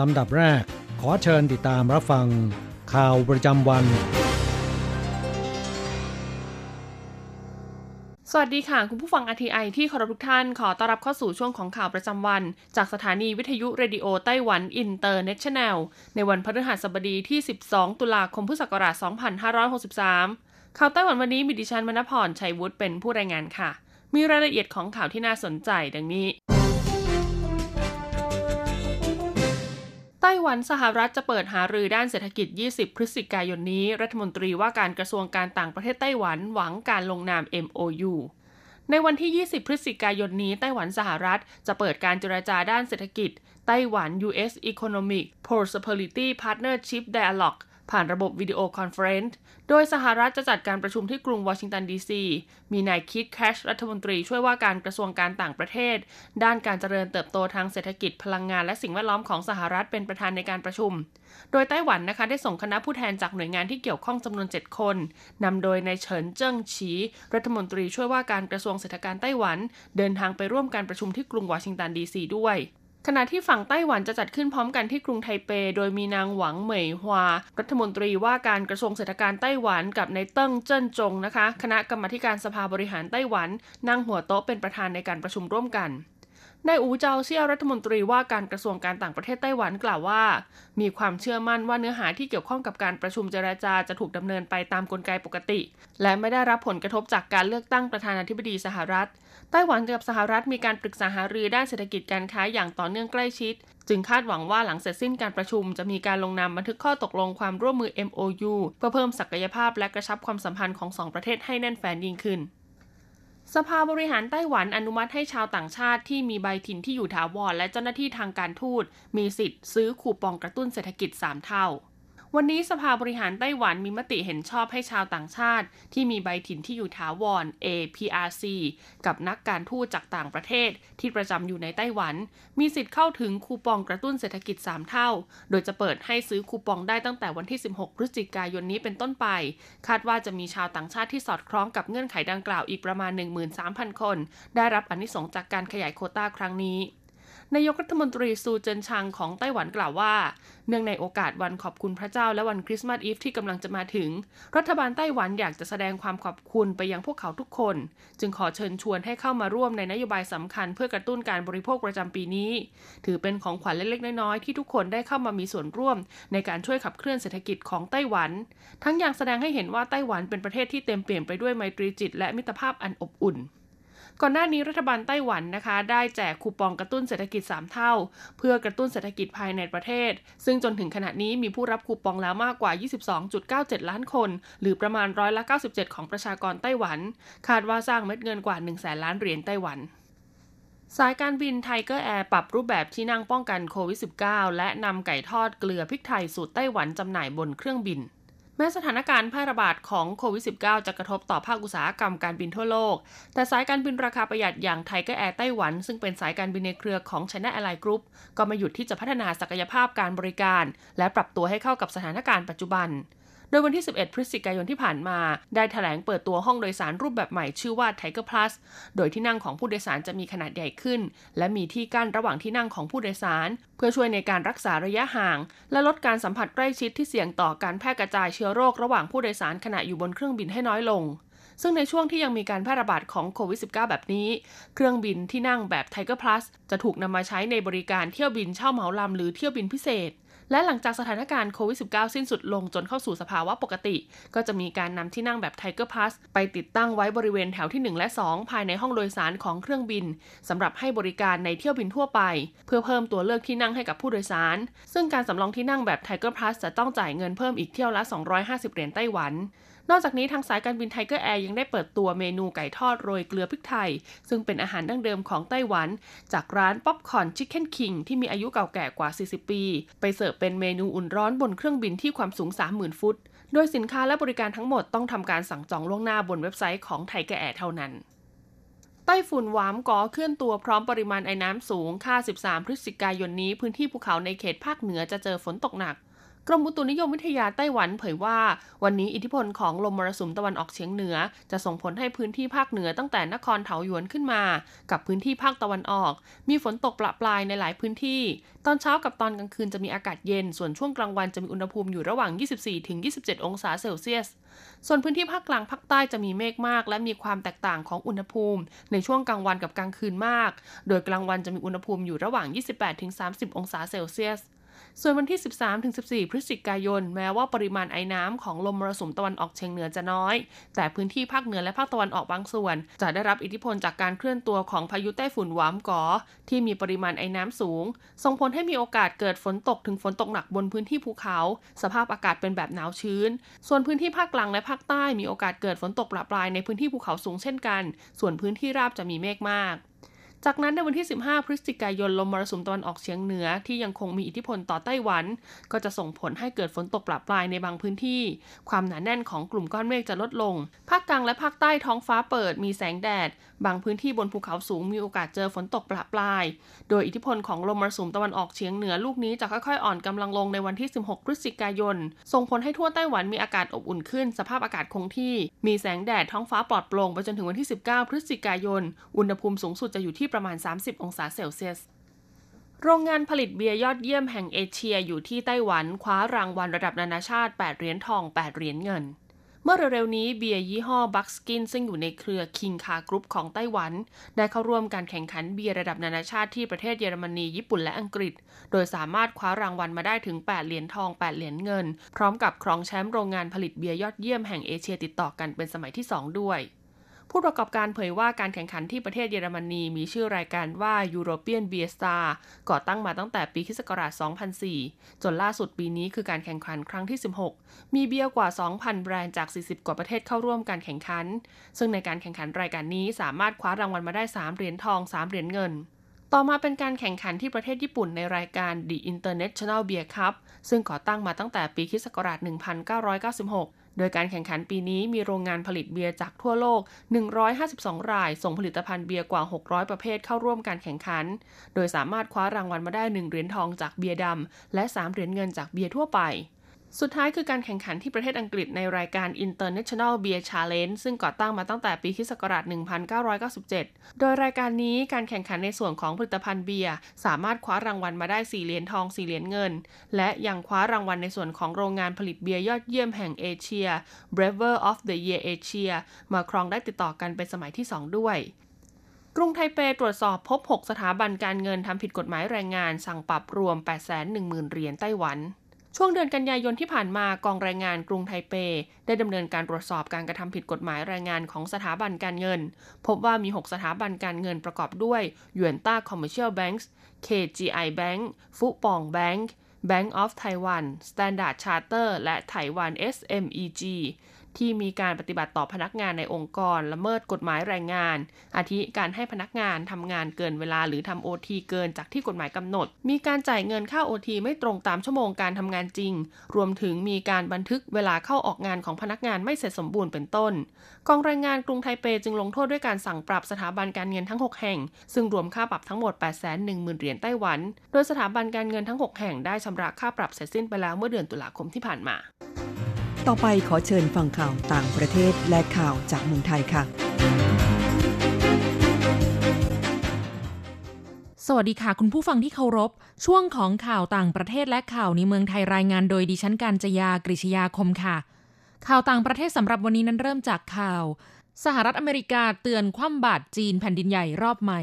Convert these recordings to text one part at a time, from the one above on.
ลำดับแรก ขอเชิญติดตามรับฟัง ข่าวประจำวัน สวัสดีค่ะ คุณผู้ฟัง RTI ที่เคารพทุกท่าน ขอต้อนรับเข้าสู่ช่วงของข่าวประจำวัน จากสถานีวิทยุ Radio Taiwan International ในวันพฤหัสบดีที่ 12 ตุลาคมพุทธศักราช 2563 ข่าวไต้หวันวันนี้มีดิฉันมณพรชัยวุฒิเป็นผู้รายงานค่ะ มีรายละเอียดของข่าวที่น่าสนใจดังนี้ ไต้หวันสหรัฐจะเปิดหารือด้านเศรษฐกิจ 20 พฤศจิกายนนี้ รัฐมนตรีว่าการกระทรวงการต่างประเทศไต้หวันหวังการลงนาม MOU ในวันที่ 20 พฤศจิกายนนี้ ไต้หวันสหรัฐจะเปิดการเจรจาด้านเศรษฐกิจ Taiwan US Economic Prosperity Partnership Dialogue ผ่านระบบ video conference โดยสหรัฐจะจัดการประชุมที่กรุงวอชิงตันดีซี มีนายคีธ แครชรัฐมนตรีช่วยว่าการกระทรวงการต่างประเทศ ด้านการเจริญเติบโตทางเศรษฐกิจพลังงานและสิ่งแวดล้อมของสหรัฐเป็นประธานในการประชุม โดยไต้หวันนะคะได้ส่งคณะผู้แทนจากหน่วยงานที่เกี่ยวข้องจำนวน 7 คนนำโดยนายเฉินเจิ้งฉี รัฐมนตรีช่วยว่าการกระทรวงเศรษฐการไต้หวัน เดินทางไปร่วมการประชุมที่กรุงวอชิงตันดีซีด้วย ขณะที่ฝั่งไต้หวันจะจัดขึ้นพร้อมกันที่กรุงไทเป โดยมีนางหวังเหมยฮวา รัฐมนตรีว่าการกระทรวงเศรษฐการไต้หวันกับนายเติ้งเจิ้นจงนะคะ คณะกรรมการสภาบริหารไต้หวัน นั่งหัวโต๊ะเป็นประธานในการประชุมร่วมกัน นายอูเจาเซี่ยวรัฐมนตรีว่าการกระทรวงการต่างประเทศไต้หวันกล่าวว่า มีความเชื่อมั่นว่าเนื้อหาที่เกี่ยวข้องกับการประชุมเจรจาจะถูกดำเนินไปตามกลไกปกติ และไม่ได้รับผลกระทบจากการเลือกตั้งประธานาธิบดีสหรัฐ ไต้หวันกับสหรัฐมีการปรึกษาหารือด้านเศรษฐกิจการค้าอย่างต่อเนื่องใกล้ชิด จึงคาดหวังว่าหลังเสร็จสิ้นการประชุมจะมีการลงนามบันทึกข้อตกลงความร่วมมือ MOU เพื่อเพิ่มศักยภาพและกระชับความสัมพันธ์ของสองประเทศให้แน่นแฟ้นยิ่งขึ้น สภาบริหารไต้หวันอนุมัติให้ชาวต่างชาติที่มีใบถิ่นที่อยู่ถาวรและเจ้าหน้าที่ทางการทูตมีสิทธิ์ซื้อคูปองกระตุ้นเศรษฐกิจ 3 เท่า วันนี้สภาบริหารไต้หวันมีมติเห็นชอบให้ชาวต่างชาติ ที่มีใบถิ่นที่อยู่ถาวร APRC กับนักการทูตจากต่างประเทศที่ประจำอยู่ในไต้หวัน มีสิทธิ์เข้าถึงคูปองกระตุ้นเศรษฐกิจ 3 เท่า โดยจะเปิดให้ซื้อคูปองได้ตั้งแต่วันที่ 16 พฤศจิกายนนี้เป็นต้นไป คาดว่าจะมีชาวต่างชาติที่สอดคล้องกับเงื่อนไขดังกล่าวอีกประมาณ 13,000 คน ได้รับอานิสงส์จากการขยายโควตาครั้งนี้ นายกรัฐมนตรีซูเจินชางของไต้หวันกล่าวว่า เนื่องในโอกาสวันขอบคุณพระเจ้าและวันคริสต์มาสอีฟที่กำลังจะมาถึง รัฐบาลไต้หวันอยากจะแสดงความขอบคุณไปยังพวกเขาทุกคน จึงขอเชิญชวนให้เข้ามาร่วมในนโยบายสำคัญเพื่อกระตุ้นการบริโภคประจำปีนี้ ถือเป็นของขวัญเล็กๆน้อยๆที่ทุกคนได้เข้ามามีส่วนร่วม ในการช่วยขับเคลื่อนเศรษฐกิจของไต้หวัน ทั้งยังแสดงให้เห็นว่าไต้หวันเป็นประเทศที่เต็มเปี่ยมไปด้วยไมตรีจิตและมิตรภาพอันอบอุ่น ก่อนหน้านี้รัฐบาลไต้หวันนะคะ ได้แจกคูปองกระตุ้นเศรษฐกิจ 3 เท่า เพื่อกระตุ้นเศรษฐกิจภายในประเทศ ซึ่งจนถึงขณะนี้มีผู้รับคูปองแล้วมากกว่า 22.97 ล้านคน หรือประมาณร้อยละ 97 ของประชากรไต้หวัน คาดว่าสร้างเม็ดเงินกว่า 1 0 0 0 0แสนล้านเหรียญไต้หวันสายการบิน Tigerair ปรับรูปแบบที่นั่งป้องกันโควิด -19 และนำไก่ทอดเกลือพริกไทยสูตรไต้หวันจำหน่ายบนเครื่องบิน แม้สถานการณ์แพร่ระบาดของโควิด -19 จะกระทบต่อภาคอุตสาหกรรมการบินทั่วโลก แต่สายการบินราคาประหยัดอย่างไทยก็แอร์ไต้หวัน ซึ่งเป็นสายการบินในเครือของ China Airline Group ก็ไม่หยุดที่จะพัฒนาศักยภาพการบริการ และปรับตัวให้เข้ากับสถานการณ์ปัจจุบัน โดยวันที่ 11 พฤศจิกายนที่ผ่านมา ได้แถลงเปิดตัวห้องโดยสารรูปแบบใหม่ชื่อว่า Tiger Plus โดยที่นั่งของผู้โดยสารจะมีขนาดใหญ่ขึ้น และมีที่กั้นระหว่างที่นั่งของผู้โดยสาร เพื่อช่วยในการรักษาระยะห่าง และลดการสัมผัสใกล้ชิดที่เสี่ยงต่อการแพร่กระจายเชื้อโรคระหว่างผู้โดยสารขณะอยู่บนเครื่องบินให้น้อยลงซึ่งในช่วงที่ยังมีการแพร่ระบาดของโควิด -19 แบบนี้ เครื่องบินที่นั่งแบบ Tiger Plus จะถูกนำมาใช้ในบริการเที่ยวบินเช่าเหมาลำหรือเที่ยวบินพิเศษ และหลังจากสถานการณ์โควิด -19 สิ้นสุดลงจนเข้าสู่สภาวะปกติ ก็จะมีการนำที่นั่งแบบไทเกอร์พาสไปติดตั้งไว้บริเวณแถวที่ 1 และ 2 ภายในห้องโดยสารของเครื่องบินสำหรับให้บริการในเที่ยวบินทั่วไป เพื่อเพิ่มตัวเลือกที่นั่งให้กับผู้โดยสาร ซึ่งการสำรองที่นั่งแบบ Tiger Pass จะต้องจ่ายเงินเพิ่มอีกเที่ยวละ 250 เหรียญไต้หวัน นอกจากนี้ทางสายการบิน Tigerair ยังได้เปิดตัวเมนูไก่ทอดโรยเกลือพริกไทย ซึ่งเป็นอาหารดั้งเดิมของไต้หวัน จากร้าน Popcorn Chicken King ที่มีอายุเก่าแก่กว่า 40 ปี ไปเสิร์ฟเป็นเมนูอุ่นร้อนบนเครื่องบินที่ความสูง 30,000 ฟุต โดยสินค้าและบริการทั้งหมดต้องทำการสั่งจองล่วงหน้าบนเว็บไซต์ของ Tigerair เท่านั้นไต้ฝุ่นหวามก่อเคลื่อนตัวพร้อมปริมาณไอ้น้ำสูง ค่า 13 พฤศจิกายนนี้ พื้นที่ภูเขาในเขตภาคเหนือจะเจอฝนตกหนัก กรมอุตุนิยมวิทยาไต้หวันเผยว่า วันนี้อิทธิพลของลมมรสุมตะวันออกเฉียงเหนือ จะส่งผลให้พื้นที่ภาคเหนือตั้งแต่นครเถาหยวนขึ้นมา กับพื้นที่ภาคตะวันออก มีฝนตกปละปลายในหลายพื้นที่ ตอนเช้ากับตอนกลางคืนจะมีอากาศเย็น ส่วนช่วงกลางวันจะมีอุณหภูมิอยู่ระหว่าง 24-27 องศาเซลเซียส ส่วนพื้นที่ภาคกลางภาคใต้จะมีเมฆมาก และมีความแตกต่างของอุณหภูมิ ในช่วงกลางวันกับกลางคืนมาก โดยกลางวันจะมีอุณหภูมิอยู่ระหว่าง 28-30 องศาเซลเซียส ส่วนวันที่ 13-14 พฤศจิกายน แม้ว่าปริมาณไอ้น้ำของลมมรสุมตะวันออกเฉียงเหนือจะน้อย แต่พื้นที่ภาคเหนือและภาคตะวันออกบางส่วน จะได้รับอิทธิพลจากการเคลื่อนตัวของพายุใต้ฝุ่นหวามกอ ที่มีปริมาณไอ้น้ำสูง ส่งผลให้มีโอกาสเกิดฝนตกถึงฝนตกหนักบนพื้นที่ภูเขา สภาพอากาศเป็นแบบหนาวชื้น ส่วนพื้นที่ภาคกลางและภาคใต้มีโอกาสเกิดฝนตกปราปลายในพื้นที่ภูเขาสูงเช่นกัน ส่วนพื้นที่ราบจะมีเมฆมาก จากนั้นในวันที่ 15 พฤศจิกายนลมมรสุมตะวันออกเฉียงเหนือที่ยังคงมีอิทธิพลต่อไต้หวัน ก็จะส่งผลให้เกิดฝนตกปราปลายในบางพื้นที่ ความหนาแน่นของกลุ่มก้อนเมฆจะลดลง ภาคกลางและภาคใต้ท้องฟ้าเปิดมีแสงแดด บางพื้นที่บนภูเขาสูงมีโอกาสเจอฝนตกปราปลาย โดยอิทธิพลของลมมรสุมตะวันออกเฉียงเหนือลูกนี้จะค่อยๆ อ่อนกำลังลงในวันที่ 16 พฤศจิกายน ส่งผลให้ทั่วไต้หวันมีอากาศอบอุ่นขึ้น สภาพอากาศคงที่ มีแสงแดดท้องฟ้าปลอดโปร่งไปจนถึงวันที่ 19 พฤศจิกายน อุณหภูมิสูงสุดจะอยู่ที่ประมาณ 30 องศาเซลเซียส โรงงานผลิตเบียร์ยอดเยี่ยมแห่งเอเชียอยู่ที่ไต้หวันคว้ารางวัลระดับนานาชาติ 8 เหรียญทอง 8 เหรียญเงินเมื่อเร็วๆนี้เบียร์ยี่ห้อ Buckskin ซึ่งอยู่ในเครือ King Car Group ของไต้หวัน ได้เข้าร่วมการแข่งขันเบียร์ระดับนานาชาติที่ประเทศเยอรมนี ญี่ปุ่นและอังกฤษ โดยสามารถคว้ารางวัลมาได้ถึง 8 เหรียญทอง 8 เหรียญเงิน พร้อมกับครองแชมป์โรงงานผลิตเบียร์ยอดเยี่ยมแห่งเอเชียติดต่อกันเป็นสมัยที่ 2 ด้วย ผู้ประกอบการเผยว่าการแข่งขันที่ประเทศเยอรมนีมีชื่อรายการว่า European Beer Star ก่อตั้งมาตั้งแต่ปีคศ2004 จนล่าสุดปีนี้คือการแข่งขันครั้งที่ 16 มีเบียร์กว่า 2,000 แบรนด์จาก 40 กว่าประเทศเข้าร่วมการแข่งขัน ซึ่งในการแข่งขันรายการนี้สามารถคว้ารางวัลมาได้ 3 เหรียญทอง 3 เหรียญเงินต่อมาเป็นการแข่งขันที่ประเทศญี่ปุ่นในรายการ The International Beer Cup ซึ่งก่อตั้งมาตั้งแต่ปีคศ1996 โดยการแข่งขันปีนี้มีโรงงานผลิตเบียร์จากทั่วโลก 152 ราย ส่งผลิตภัณฑ์เบียร์กว่า 600 ประเภทเข้าร่วมการแข่งขัน โดยสามารถคว้ารางวัลมาได้ 1 เหรียญทองจากเบียร์ดำและ 3 เหรียญเงินจากเบียร์ทั่วไป สุดท้ายคือการแข่งขันที่ประเทศอังกฤษในรายการ International Beer Challenge ซึ่งก่อตั้งมาตั้งแต่ปีคศ1997 โดยรายการนี้การแข่งขันในส่วนของผลิตภัณฑ์เบียร์สามารถคว้ารางวัลมาได้ 4 เหรียญทอง 4 เหรียญเงิน และยังคว้ารางวัลในส่วนของโรงงานผลิตเบียร์ยอดเยี่ยมแห่งเอเชีย Brewer of the Year Asia มาครองได้ติดต่อกันเป็นสมัยที่ 2 ด้วยกรุงไทเปตรวจสอบพบ 6 สถาบันการเงินทำผิดกฎหมายแรงงาน สั่งปรับรวม 810,000 เหรียญไต้หวัน ช่วงเดือนกันยายนที่ผ่านมากองแรงงานกรุงไทเป ได้ดำเนินการตรวจสอบการกระทำผิดกฎหมายแรงงานของสถาบันการเงิน พบว่ามี 6 สถาบันการเงินประกอบด้วย Yuanta Commercial Bank KGI Bank Fubon Bank Bank of Taiwan Standard Chartered และ Taiwan SMEG ที่มีการปฏิบัติต่อพนักงานในองค์กร ละเมิดกฎหมายแรงงาน อาทิการให้พนักงานทำงานเกินเวลาหรือทำโอทีเกินจากที่กฎหมายกำหนด มีการจ่ายเงินค่าโอทีไม่ตรงตามชั่วโมงการทำงานจริง รวมถึงมีการบันทึกเวลาเข้าออกงานของพนักงานไม่เสร็จสมบูรณ์เป็นต้น กองแรงงานกรุงไทเปจึงลงโทษด้วยการสั่งปรับสถาบันการเงินทั้ง 6 แห่ง ซึ่งรวมค่าปรับทั้งหมด 8 1 0 0 0 0เหรียญไต้หวัน โดยสถาบันการเงินทั้ง 6 แห่งได้ชำระค่าปรับเสร็จสิ้นไปแล้วเมื่อเดือนตุลาคมที่ผ่านมา ต่อไปขอเชิญฟังข่าวต่างประเทศและข่าวจากเมืองไทยค่ะ สวัสดีค่ะคุณผู้ฟังที่เคารพ ช่วงของข่าวต่างประเทศและข่าวในเมืองไทยรายงานโดยดิฉันการจยากริชยาคมค่ะ ข่าวต่างประเทศสำหรับวันนี้นั้นเริ่มจากข่าว สหรัฐอเมริกาเตือนคว่ำบาตรจีนแผ่นดินใหญ่รอบใหม่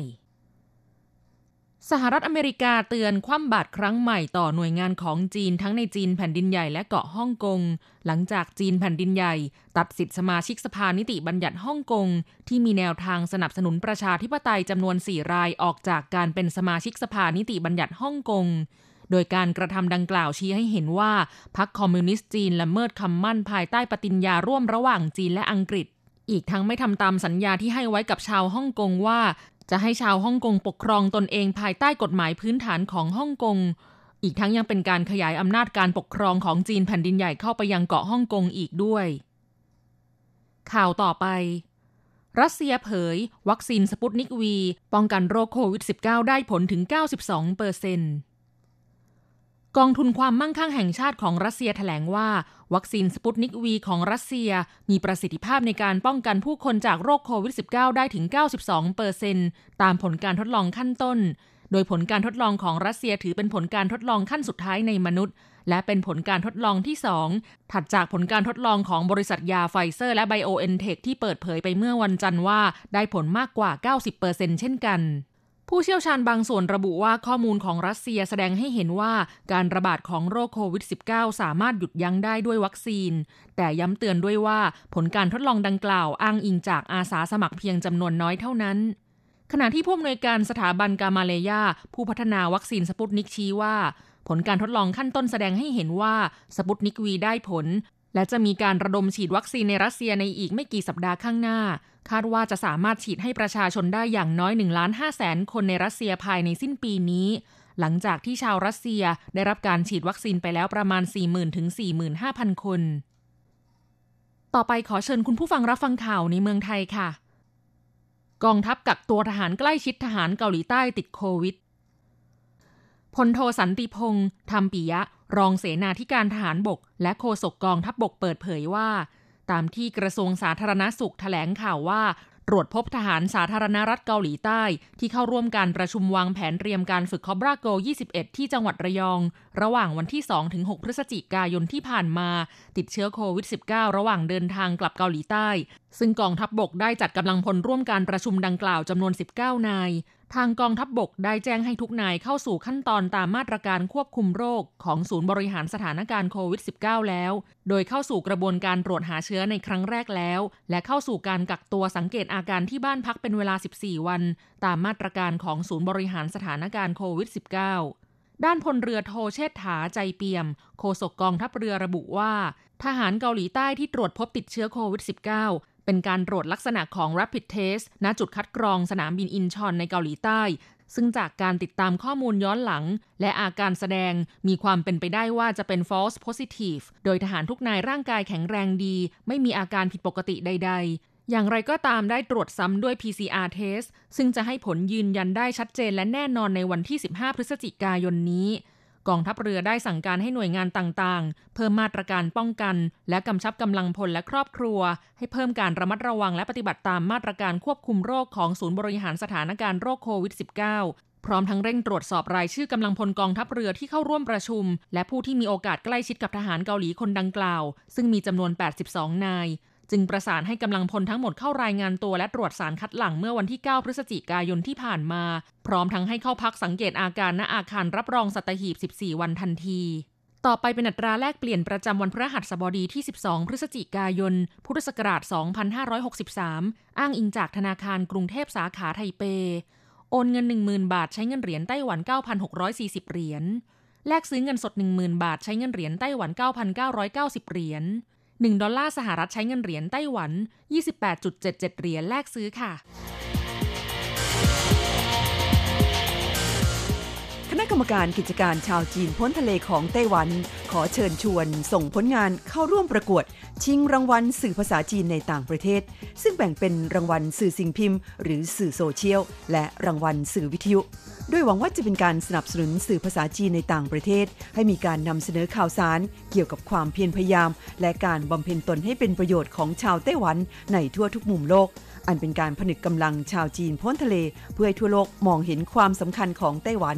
สหรัฐอเมริกาเตือนคว่ำบาตรครั้งใหม่ต่อหน่วยงานของจีนทั้งในจีนแผ่นดินใหญ่และเกาะฮ่องกง หลังจากจีนแผ่นดินใหญ่ ตัดสิทธิสมาชิกสภานิติบัญญัติฮ่องกง ที่มีแนวทางสนับสนุนประชาธิปไตยจำนวนสี่รายออกจากการเป็นสมาชิกสภานิติบัญญัติฮ่องกง โดยการกระทำดังกล่าวชี้ให้เห็นว่าพรรคคอมมิวนิสต์จีนละเมิดคำมั่นภายใต้ปฏิญญาร่วมระหว่างจีนและอังกฤษอีกทั้งไม่ทำตามสัญญาที่ให้ไว้กับชาวฮ่องกงว่า จะให้ชาวฮ่องกงปกครองตนเองภายใต้กฎหมายพื้นฐานของฮ่องกง อีกทั้งยังเป็นการขยายอำนาจการปกครองของจีนแผ่นดินใหญ่เข้าไปยังเกาะฮ่องกงอีกด้วย ข่าวต่อไป รัสเซียเผย วัคซีนสปุตนิกวี ป้องกันโรคโควิด -19 ได้ผลถึง 92เปอร์เซ็นต์กองทุนความมั่งคั่งแห่งชาติของรัสเซียแถลงว่า วัคซีนสปุตนิกวีของรัสเซียมีประสิทธิภาพในการป้องกันผู้คนจากโรคโควิด -19 ได้ถึง 92เปอร์เซ็นต์ตามผลการทดลองขั้นต้น โดยผลการทดลองของรัสเซียถือเป็นผลการทดลองขั้นสุดท้ายในมนุษย์ และเป็นผลการทดลองที่ 2 ถัดจากผลการทดลองของบริษัทยาไฟเซอร์และไบโอเอ็นเทคที่เปิดเผยไปเมื่อวันจันทร์ว่าได้ผลมากกว่า 90%เช่นกัน ผู้เชี่ยวชาญบางส่วนระบุว่าข้อมูลของรัสเซียแสดงให้เห็นว่าการระบาดของโรคโควิด -19 สามารถหยุดยั้งได้ด้วยวัคซีน แต่ย้ำเตือนด้วยว่าผลการทดลองดังกล่าวอ้างอิงจากอาสาสมัครเพียงจำนวนน้อยเท่านั้นขณะที่ผู้อำนวยการสถาบันกามาเลยาผู้พัฒนาวัคซีนสปุตนิกชี้ว่า ผลการทดลองขั้นต้นแสดงให้เห็นว่าสปุตนิกวีได้ผล และจะมีการระดมฉีดวัคซีนในรัสเซียในอีกไม่กี่สัปดาห์ข้างหน้า คาดว่าจะสามารถฉีดให้ประชาชนได้อย่างน้อย1ล้าน5แสนคนในรัสเซียภายในสิ้นปีนี้ หลังจากที่ชาวรัสเซียได้รับการฉีดวัคซีนไปแล้วประมาณ 40,000ถึง45,000 คน ต่อไปขอเชิญคุณผู้ฟังรับฟังข่าวในเมืองไทยค่ะ กองทัพกักตัวทหารใกล้ชิดทหารเกาหลีใต้ติดโควิดพลโทสันติพงษ์ธรรมปิยะ รองเสนาธิการทหารบก และโฆษกกองทัพบบกเปิดเผยว่า ตามที่กระทรวงสาธารณสุขแถลงข่าวว่าตรวจพบทหารสาธารณรัฐเกาหลีใต้ ที่เข้าร่วมการประชุมวางแผนเตรียมการฝึกคอบราโก 21 ที่จังหวัดระยอง ระหว่างวันที่ 2-6 พฤศจิกายนที่ผ่านมา ติดเชื้อโควิด -19 ระหว่างเดินทางกลับเกาหลีใต้ ซึ่งกองทัพบบกได้จัดกำลังพลร่วมการประชุมดังกล่าวจำนวน 19 นาย ทางกองทัพบบกได้แจ้งให้ทุกนายเข้าสู่ขั้นตอนตามมาตรการควบคุมโรคของศูนย์บริหารสถานการณ์โควิด -19 แล้ว โดยเข้าสู่กระบวนการตรวจหาเชื้อในครั้งแรกแล้ว และเข้าสู่การกักตัวสังเกตอาการที่บ้านพักเป็นเวลา 14 วัน ตามมาตรการของศูนย์บริหารสถานการณ์โควิด -19 ด้านพลเรือโทเชษฐาใจเปี่ยม โฆษกกองทัพเรือระบุว่า ทหารเกาหลีใต้ที่ตรวจพบติดเชื้อโควิด -19 เป็นการตรวจลักษณะของ rapid test ณจุดคัดกรองสนามบินอินชอนในเกาหลีใต้ ซึ่งจากการติดตามข้อมูลย้อนหลัง และอาการแสดงมีความเป็นไปได้ว่าจะเป็น false positive โดยทหารทุกนายร่างกายแข็งแรงดี ไม่มีอาการผิดปกติใด ๆอย่างไรก็ตามได้ตรวจซ้ำด้วย PCR test ซึ่งจะให้ผลยืนยันได้ชัดเจนและแน่นอนในวันที่ 15 พฤศจิกายนนี้ กองทัพเรือได้สั่งการให้หน่วยงานต่างๆ เพิ่มมาตรการป้องกัน และกำชับกำลังพลและครอบครัว ให้เพิ่มการระมัดระวังและปฏิบัติตามมาตรการควบคุมโรคของศูนย์บริหารสถานการณ์โรคโควิด -19 พร้อมทั้งเร่งตรวจสอบรายชื่อกำลังพลกองทัพเรือที่เข้าร่วมประชุม และผู้ที่มีโอกาสใกล้ชิดกับทหารเกาหลีคนดังกล่าว ซึ่งมีจำนวน 82 นาย จึงประสานให้กำลังพลทั้งหมดเข้ารายงานตัวและตรวจสารคัดหลั่งเมื่อวันที่ 9 พฤศจิกายนที่ผ่านมา พร้อมทั้งให้เข้าพักสังเกตอาการณอาคารรับรองสัตหีบ 14 วันทันที ต่อไปเป็นอัตราแลกเปลี่ยนประจำวันพฤหัสบดีที่ 12 พฤศจิกายน พุทธศักราช 2563 อ้างอิงจากธนาคารกรุงเทพสาขาไทเป โอนเงิน 10,000 บาทใช้เงินเหรียญไต้หวัน 9,640 เหรียญแลกซื้อเงินสด 10,000 บาทใช้เงินเหรียญไต้หวัน 9,990 เหรียญ 1 ดอลลาร์สหรัฐใช้เงินเหรียญไต้หวัน 28.77 เหรียญแลกซื้อค่ะ ณะกรรมการกิจการชาวจีนพ้นทะเลของไต้หวัน ขอเชิญชวน ส่งผลงานเข้าร่วมประกวด ชิงรางวัลสื่อภาษาจีนในต่างประเทศ ซึ่งแบ่งเป็นรางวัลสื่อสิ่งพิมพ์ หรือสื่อโซเชียล และรางวัลสื่อวิทยุโดยหวังว่าจะเป็นการสนับสนุนสื่อภาษาจีนในต่างประเทศ ให้มีการนำเสนอข่าวสาร เกี่ยวกับความเพียรพยายาม และการบำเพ็ญตนให้เป็นประโยชน์ของชาวไต้หวันในทั่วทุกมุมโลก อันเป็นการผนึกกำลังชาวจีนพ้นทะเล เพื่อให้ทั่วโลกมองเห็นความสำคัญของไต้หวัน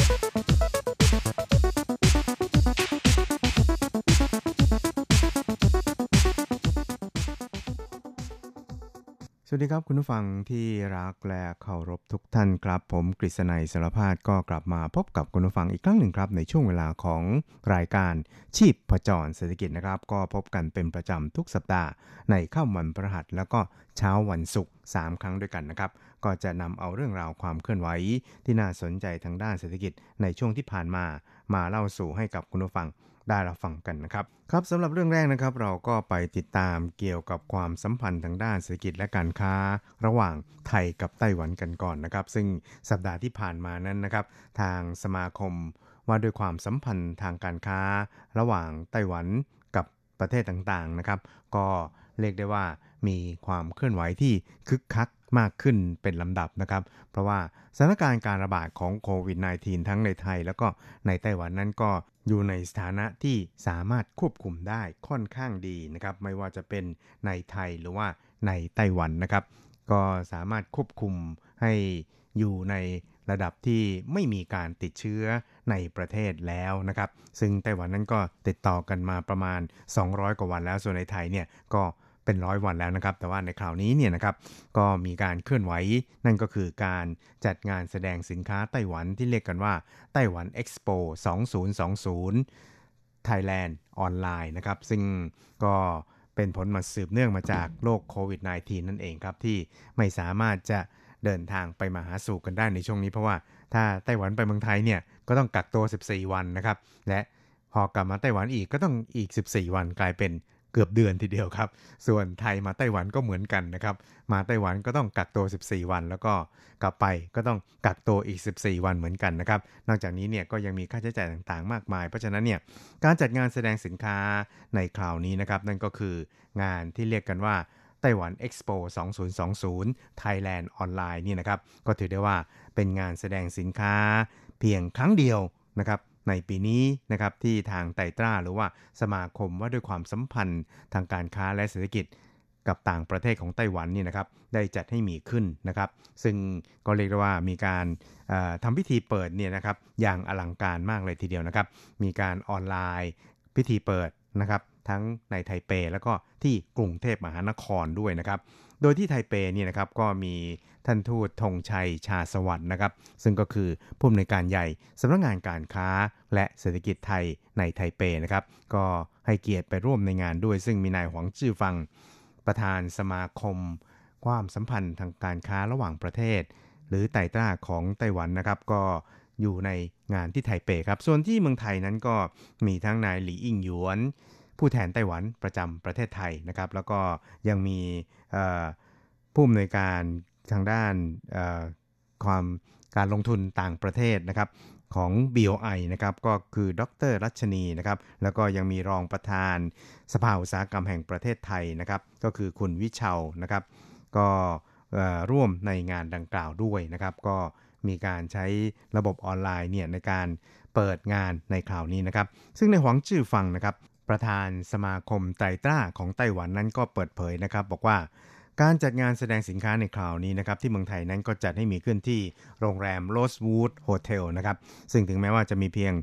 สวัสดีครับคุณผู้ฟังที่รักและเคารพทุกท่านครับ ผมกฤษณัยสารพาดก็กลับมาพบกับคุณผู้ฟังอีกครั้งหนึ่งครับ ในช่วงเวลาของรายการชีพประจรเศรษฐกิจนะครับ ก็พบกันเป็นประจำทุกสัปดาห์ ในข้ามวันพฤหัสแล้วก็เช้าวันศุกร์3ครั้งด้วยกันนะครับ ก็จะนำเอาเรื่องราวความเคลื่อนไหวที่น่าสนใจทางด้านเศรษฐกิจในช่วงที่ผ่านมา มาเล่าสู่ให้กับคุณผู้ฟัง ได้รับฟังกันนะครับครับสำหรับเรื่องแรกนะครับเราก็ไปติดตามเกี่ยวกับความสัมพันธ์ทางด้านเศรษฐกิจและการค้า ระหว่างไทยกับไต้หวันกันก่อนนะครับ ซึ่งสัปดาห์ที่ผ่านมานั้นนะครับ ทางสมาคมว่าด้วยความสัมพันธ์ทางการค้า ระหว่างไต้หวันกับประเทศต่างๆนะครับ ก็เรียกได้ว่ามีความเคลื่อนไหวที่คึกคักมากขึ้นเป็นลำดับนะครับ เพราะว่าสถานการณ์การระบาดของโควิด -19 ทั้งในไทยแล้วก็ในไต้หวันนั้นก็ อยู่ในสถานะที่สามารถควบคุมได้ค่อนข้างดีนะครับ ไม่ว่าจะเป็นในไทยหรือว่าในไต้หวันนะครับ ก็สามารถควบคุมให้อยู่ในระดับที่ไม่มีการติดเชื้อในประเทศแล้วนะครับ ซึ่งไต้หวันนั้นก็ติดต่อกันมาประมาณ 200 กว่าวันแล้ว ส่วนในไทยเนี่ยก็ เป็นร้อยวันแล้วนะครับ แต่ว่าในคราวนี้เนี่ยนะครับก็มีการเคลื่อนไหว นั่นก็คือการจัดงานแสดงสินค้าไต้หวันที่เรียกกันว่าไต้หวันเอ็กซ์โป2020 Thailand ออนไลน์นะครับ ซึ่งก็เป็นผลมาสืบเนื่องมาจากโรคโควิด -19 นั่นเองครับ ที่ไม่สามารถจะเดินทางไปมาหาสู่กันได้ในช่วงนี้เพราะว่าถ้าไต้หวันไปเมืองไทยเนี่ยก็ต้องกักตัว 14 วันนะครับ และพอกลับมาไต้หวันอีกก็ต้องอีก 14 วันกลายเป็น เกือบเดือนทีเดียวครับ ส่วนไทยมาไต้หวันก็เหมือนกันนะครับ มาไต้หวันก็ต้องกักตัว 14 วัน แล้วก็กลับไปก็ต้องกักตัวอีก 14 วันเหมือนกันนะครับ นอกจากนี้เนี่ยก็ยังมีค่าใช้จ่ายต่างๆ มากมาย เพราะฉะนั้นเนี่ยการจัดงานแสดงสินค้าในคราวนี้นะครับ นั่นก็คืองานที่เรียกกันว่าไต้หวันเอ็กซ์โป2020 Thailand ออนไลน์นี่นะครับ ก็ถือได้ว่าเป็นงานแสดงสินค้าเพียงครั้งเดียวนะครับ ในปีนี้นะครับที่ทางไตตราหรือว่าสมาคมว่าด้วยความสัมพันธ์ทางการค้าและเศรษฐกิจกับต่างประเทศของไต้หวันนี่นะครับได้จัดให้มีขึ้นนะครับ ซึ่งก็เรียกได้ว่ามีการทำพิธีเปิดเนี่ยนะครับอย่างอลังการมากเลยทีเดียวนะครับ มีการออนไลน์พิธีเปิดนะครับ ทั้งในไทเป แล้วก็ที่กรุงเทพมหานครด้วยนะครับ โดยที่ไทเปนี่นะครับก็มีท่านทูตธงชัยชาสวัสด์นะครับ ซึ่งก็คือผู้อำนวยการใหญ่สำนักงงานการค้าและเศรษฐกิจไทยในไทเปนะครับ ก็ให้เกียรติไปร่วมในงานด้วย ซึ่งมีนายหวังจื้อฟังประธานสมาคม ความสัมพันธ์ทางการค้าระหว่างประเทศ หรือไต่ต้าของไต้หวันนะครับก็อยู่ในงานที่ไทเปครับ ส่วนที่เมืองไทยนั้นก็มีทั้งนายหลีอิงหยวน ผู้แทนไต้หวันประจำประเทศไทยนะครับ แล้วก็ยังมีผู้อำนวยการทางด้านความการลงทุนต่างประเทศนะครับของ BOI นะครับก็คือดรรัชนีนะครับแล้วก็ยังมีรองประธานสภาอุตสาหกรรมแห่งประเทศไทยนะครับก็คือคุณวิชานะครับก็ร่วมในงานดังกล่าวด้วยนะครับ ก็มีการใช้ระบบออนไลน์เนี่ยในการเปิดงานในคราวนี้นะครับ ซึ่งในหวังจื้อฟังนะครับ ประธานสมาคมไตรตราของไต้หวันนั้นก็เปิดเผยนะครับ บอกว่าการจัดงานแสดงสินค้าในคราวนี้นะครับที่เมืองไทยนั้นก็จัดให้มีขึ้นที่โรงแรม Rosewood Hotel นะครับซึ่งถึงแม้ว่าจะมีเพียง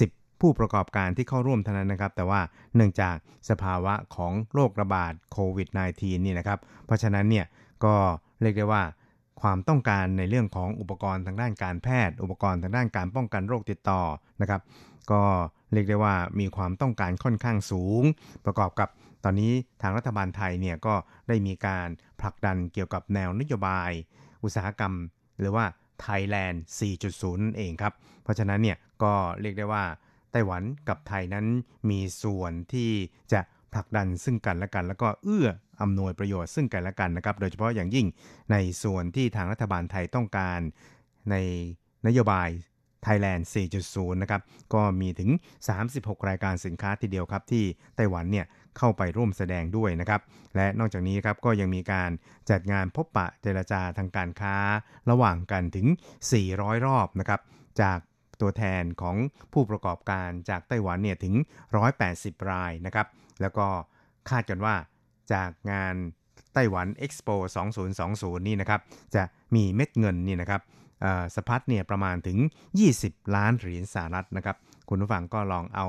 10 ผู้ประกอบการที่เข้าร่วมเท่านั้นนะครับ แต่ว่าเนื่องจากสภาวะของโรคระบาดโควิด -19 นี่นะครับ เพราะฉะนั้นเนี่ยก็เรียกได้ว่าความต้องการในเรื่องของอุปกรณ์ทางด้านการแพทย์ อุปกรณ์ทางด้านการป้องกันโรคติดต่อนะครับ ก็ เรียกได้ว่ามีความต้องการค่อนข้างสูง ประกอบกับตอนนี้ทางรัฐบาลไทยเนี่ยก็ได้มีการผลักดันเกี่ยวกับแนวนโยบาย อุตสาหกรรม หรือว่า Thailand 4.0 เองครับ เพราะฉะนั้นเนี่ยก็เรียกได้ว่าไต้หวันกับไทยนั้นมีส่วนที่จะผลักดันซึ่งกันและกัน แล้วก็เอื้ออำนวยประโยชน์ซึ่งกันและกันนะครับ โดยเฉพาะอย่างยิ่งในส่วนที่ทางรัฐบาลไทยต้องการในนโยบาย Thailand 4.0 นะครับ ก็มีถึง 36 รายการสินค้าทีเดียวครับ ที่ไต้หวันเนี่ยเข้าไปร่วมแสดงด้วยนะครับ และนอกจากนี้ครับก็ยังมีการจัดงานพบปะเจรจาทางการค้า ระหว่างกันถึง 400 รอบนะครับ จากตัวแทนของผู้ประกอบการจากไต้หวันเนี่ยถึง 180 รายนะครับ แล้วก็คาดกันว่าจากงานไต้หวัน Expo 2020 นี่นะครับ จะมีเม็ดเงินนี่นะครับ สะพัดเนี่ยประมาณถึง 20 ล้านเหรียญสหรัฐนะครับ คุณผู้ฟังก็ลองเอา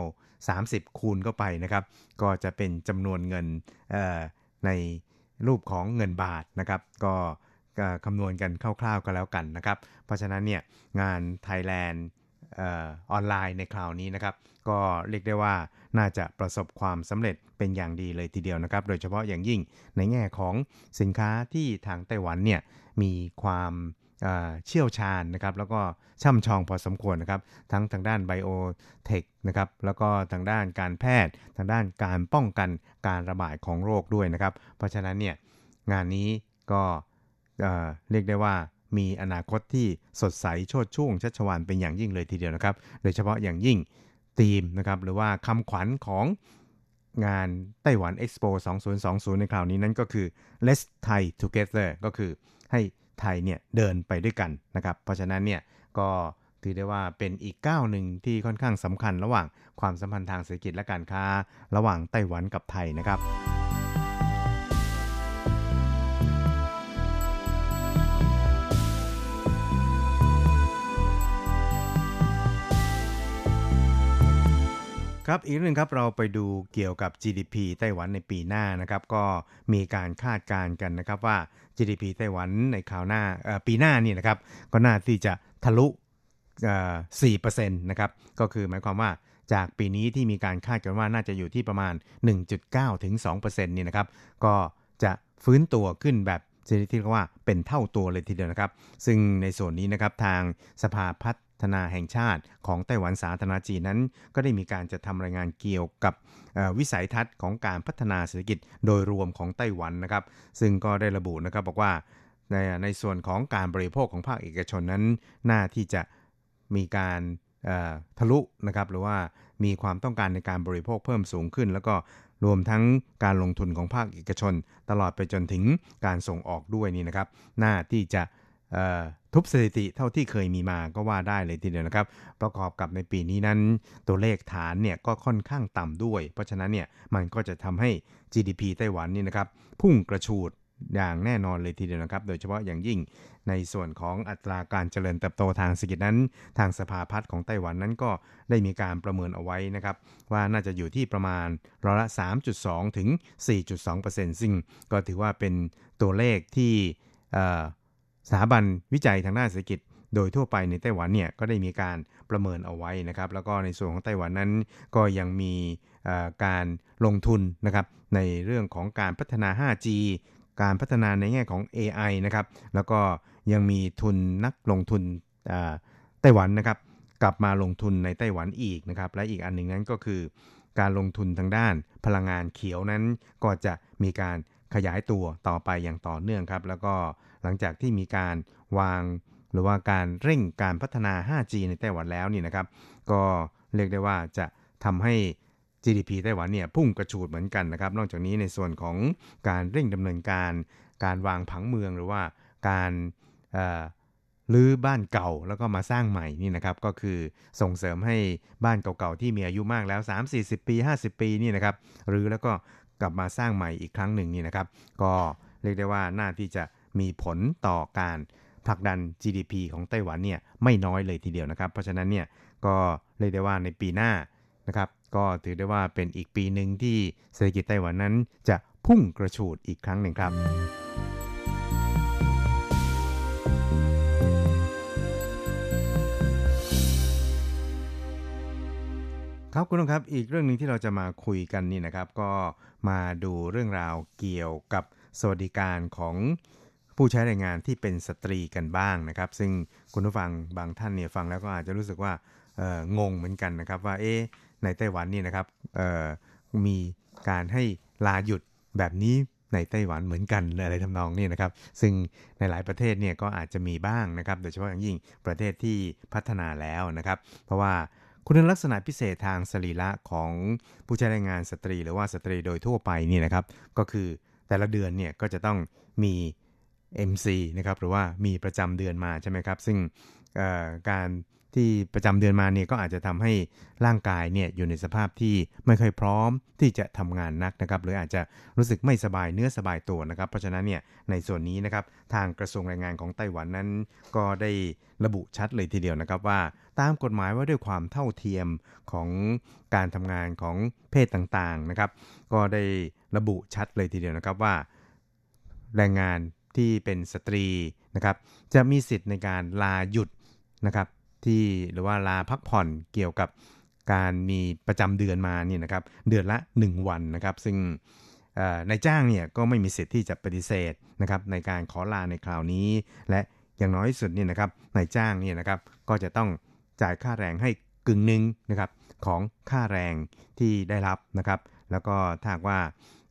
30 คูณเข้าไปนะครับ ก็จะเป็นจำนวนเงินในรูปของเงินบาทนะครับ ก็คำนวณกันคร่าวๆก็แล้วกันนะครับ เพราะฉะนั้นเนี่ยงาน Thailand ออนไลน์ในคราวนี้นะครับ ก็เรียกได้ว่าน่าจะประสบความสำเร็จเป็นอย่างดีเลยทีเดียวนะครับ โดยเฉพาะอย่างยิ่งในแง่ของสินค้าที่ทางไต้หวันเนี่ยมีความ เชี่ยวชาญนะครับแล้วก็ช่ำชองพอสมควรนะครับทั้งทางด้านไบโอเทคนะครับแล้วก็ทางด้านการแพทย์ ทางด้านการป้องกันการระบาดของโรคด้วยนะครับ เพราะฉะนั้นเนี่ยงานนี้ก็เรียกได้ว่ามีอนาคตที่สดใสโชดช่วงชัชวานเป็นอย่างยิ่งเลยทีเดียวนะครับ โดยเฉพาะอย่างยิ่งธีมนะครับหรือว่าคำขวัญของงานไต้หวัน Expo 2020 ในคราวนี้นั่นก็คือ Let's Thai Together ก็คือให้ ไทยเนี่ยเดินไปด้วยกันนะครับ เพราะฉะนั้นเนี่ยก็ถือได้ว่าเป็นอีกก้าวหนึ่งที่ค่อนข้างสำคัญระหว่างความสัมพันธ์ทางเศรษฐกิจและการค้า ระหว่างไต้หวันกับไทยนะครับ ครับอีกหนึ่งครับเราไปดูเกี่ยวกับ GDP ไต้หวันในปีหน้านะครับ ก็มีการคาดการณ์กันนะครับว่า GDP ไต้หวันในคราวหน้าปีหน้านี่นะครับ ก็น่าที่จะทะลุ4%นะครับ ก็คือหมายความว่าจากปีนี้ที่มีการคาดกันว่าน่าจะอยู่ที่ประมาณ 1.9 ถึง2%นี่นะครับ ก็จะฟื้นตัวขึ้นแบบชนิดที่เรียกว่าเป็นเท่าตัวเลยทีเดียวนะครับ ซึ่งในส่วนนี้นะครับทางสภาพัฒ ฒนาแห่งชาติของไต้หวันสาธารณจีนนั้น ก็ได้มีการจะทำรายงานเกี่ยวกับวิสัยทัศน์ของการพัฒนาเศรษฐกิจโดยรวมของไต้หวันนะครับ ซึ่งก็ได้ระบุนะครับบอกว่าในในส่วนของการบริโภคของภาคเอกชนนั้น น่าที่จะมีการทะลุนะครับหรือว่ามีความต้องการในการบริโภคเพิ่มสูงขึ้น แล้วก็รวมทั้งการลงทุนของภาคเอกชน ตลอดไปจนถึงการส่งออกด้วยนี่นะครับน่าที่จะ ทุบสถิติเท่าที่เคยมีมาก็ว่าได้เลยทีเดียวนะครับ ประกอบกับในปีนี้นั้นตัวเลขฐานเนี่ยก็ค่อนข้างต่ำด้วย เพราะฉะนั้นเนี่ยมันก็จะทำให้ GDP ไต้หวันนี่นะครับพุ่งกระชูดอย่างแน่นอนเลยทีเดียวนะครับ โดยเฉพาะอย่างยิ่งในส่วนของอัตราการเจริญเติบโตทางเศรษฐกิจนั้น ทางสภาพัฒน์ของไต้หวันนั้นก็ได้มีการประเมินเอาไว้นะครับ ว่าน่าจะอยู่ที่ประมาณร้อยละ 3.2 ถึง 4.2%ซึ่งก็ถือว่าเป็นตัวเลขที่ สถาบันวิจัยทางด้านเศรษฐกิจ โดยทั่วไปในไต้หวันเนี่ยก็ได้มีการประเมินเอาไว้นะครับแล้วก็ในส่วนของไต้หวันนั้นก็ยังมีการลงทุนนะครับในเรื่องของการพัฒนา 5G การพัฒนาในแง่ของ AI นะครับแล้วก็ยังมีทุนนักลงทุนไต้หวันนะครับกลับมาลงทุนในไต้หวันอีกนะครับและอีกอันหนึ่งนั้นก็คือ การลงทุนทางด้านพลังงานเขียวนั้น ก็จะมีการขยายตัวต่อไปอย่างต่อเนื่องครับ แล้วก็ หลังจากที่มีการวางหรือว่าการเร่งการพัฒนา 5G ในไต้หวันแล้วนี่นะครับ ก็เรียกได้ว่าจะทำให้ GDP ไต้หวันเนี่ยพุ่งกระชูดเหมือนกันนะครับ นอกจากนี้ในส่วนของการเร่งดำเนินการ การวางผังเมืองหรือว่าการลื้อบ้านเก่าแล้วก็มาสร้างใหม่นี่นะครับ ก็คือส่งเสริมให้บ้านเก่าๆที่มีอายุมากแล้ว 3-40 ปี 50 ปีนี่นะครับรื้อแล้วก็กลับมาสร้างใหม่อีกครั้งหนึ่งนี่นะครับ ก็เรียกได้ว่าน่าที่จะ มีผลต่อการผลักดัน GDP ของไต้หวันเนี่ยไม่น้อยเลยทีเดียวนะครับ เพราะฉะนั้นเนี่ยก็เรียกได้ว่าในปีหน้านะครับก็ถือได้ว่าเป็นอีกปีหนึ่งที่เศรษฐกิจไต้หวันนั้นจะพุ่งกระฉูดอีกครั้งหนึ่งครับ ครับคุณผู้ชมครับอีกเรื่องหนึ่งที่เราจะมาคุยกันนี่นะครับ ก็มาดูเรื่องราวเกี่ยวกับสวัสดิการของ ผู้ใช้แรงงานที่เป็นสตรีกันบ้างนะครับ ซึ่งคุณผู้ฟังบางท่านเนี่ยฟังแล้วก็อาจจะรู้สึกว่างงเหมือนกันนะครับ ว่าเอ๊ในไต้หวันนี่นะครับมีการให้ลาหยุดแบบนี้ในไต้หวันเหมือนกันอะไรทำนองนี้นะครับ ซึ่งในหลายประเทศเนี่ยก็อาจจะมีบ้างนะครับ โดยเฉพาะอย่างยิ่งประเทศที่พัฒนาแล้วนะครับ เพราะว่าคุณลักษณะพิเศษทางสรีระของผู้ใช้แรงงานสตรี หรือว่าสตรีโดยทั่วไปนี่นะครับ ก็คือแต่ละเดือนเนี่ยก็จะต้องมี MC นะครับหรือว่ามีประจำเดือนมาใช่ไหมครับ ซึ่งการที่ประจำเดือนมาเนี่ยก็อาจจะทำให้ร่างกายเนี่ยอยู่ในสภาพที่ไม่ค่อยพร้อมที่จะทำงานนักนะครับหรืออาจจะรู้สึกไม่สบายเนื้อสบายตัวนะครับ เพราะฉะนั้นเนี่ยในส่วนนี้นะครับทางกระทรวงแรงงานของไต้หวันนั้น ก็ได้ระบุชัดเลยทีเดียวนะครับว่า ตามกฎหมายว่าด้วยความเท่าเทียมของการทำงานของเพศต่างๆนะครับ ก็ได้ระบุชัดเลยทีเดียวนะครับว่า แรงงาน ที่เป็นสตรีนะครับ จะมีสิทธิ์ในการลาหยุดนะครับ ที่หรือว่าลาพักผ่อนเกี่ยวกับการมีประจำเดือนมาเนี่ยนะครับ เดือนละ 1 วันนะครับ ซึ่งนายจ้างเนี่ยก็ไม่มีสิทธิ์ที่จะปฏิเสธนะครับในการขอลาในคราวนี้ และอย่างน้อยสุดเนี่ยนะครับนายจ้างเนี่ยนะครับก็จะต้องจ่ายค่าแรงให้กึ่งหนึ่งนะครับของค่าแรงที่ได้รับนะครับ แล้วก็ถ้าว่า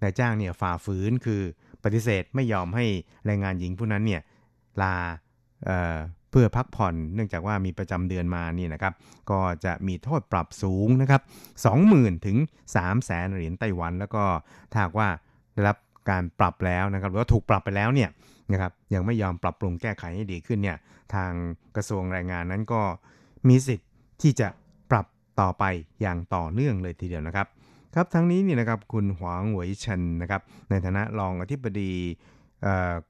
นายจ้างเนี่ยฝ่าฝืนคือ ปฏิเสธไม่ยอมให้แรงงานหญิงผู้นั้นเนี่ยลาเเพื่อพักผ่อนเนื่องจากว่ามีประจำเดือนมานี่นะครับ ก็จะมีโทษปรับสูงนะครับ 20,000 ถึง3แสนเหรียญไต้หวัน แล้วก็ถ้าว่าได้รับการปรับแล้วนะครับหรือว่าถูกปรับไปแล้วเนี่ยนะครับยังไม่ยอมปรับปรุงแก้ไขให้ดีขึ้นเนี่ยทางกระทรวงแรงงานนั้นก็มีสิทธิ์ที่จะปรับต่อไปอย่างต่อเนื่องเลยทีเดียวนะครับ ครับทั้งนี้นี่นะครับคุณหวางหวยชันนะครับในฐานะรองอธิบดี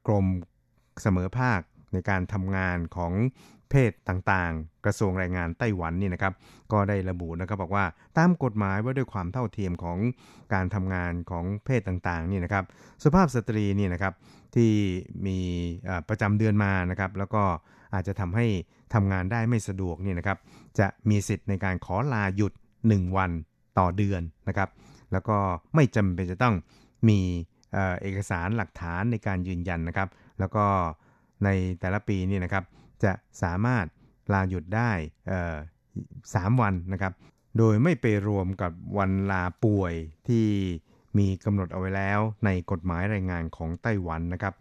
กรมเสมอภาคในการทำงานของเพศต่างๆ กระทรวงแรงงานไต้หวันนี่นะครับ ก็ได้ระบุนะครับบอกว่าตามกฎหมายว่าด้วยความเท่าเทียมของการทำงานของเพศต่างๆนี่นะครับ สุภาพสตรีนี่นะครับที่มีประจำเดือนมานะครับ แล้วก็อาจจะทำให้ทำงานได้ไม่สะดวกนี่นะครับ จะมีสิทธิ์ในการขอลาหยุด 1 วัน ต่อเดือนนะครับ แล้วก็ไม่จำเป็นจะต้องมีเอกสารหลักฐานในการยืนยันนะครับ แล้วก็ในแต่ละปีนี่นะครับจะสามารถลาหยุดได้สามวันนะครับ โดยไม่ไปรวมกับวันลาป่วยที่มีกำหนดเอาไว้แล้วในกฎหมายแรงงานของไต้หวันนะครับ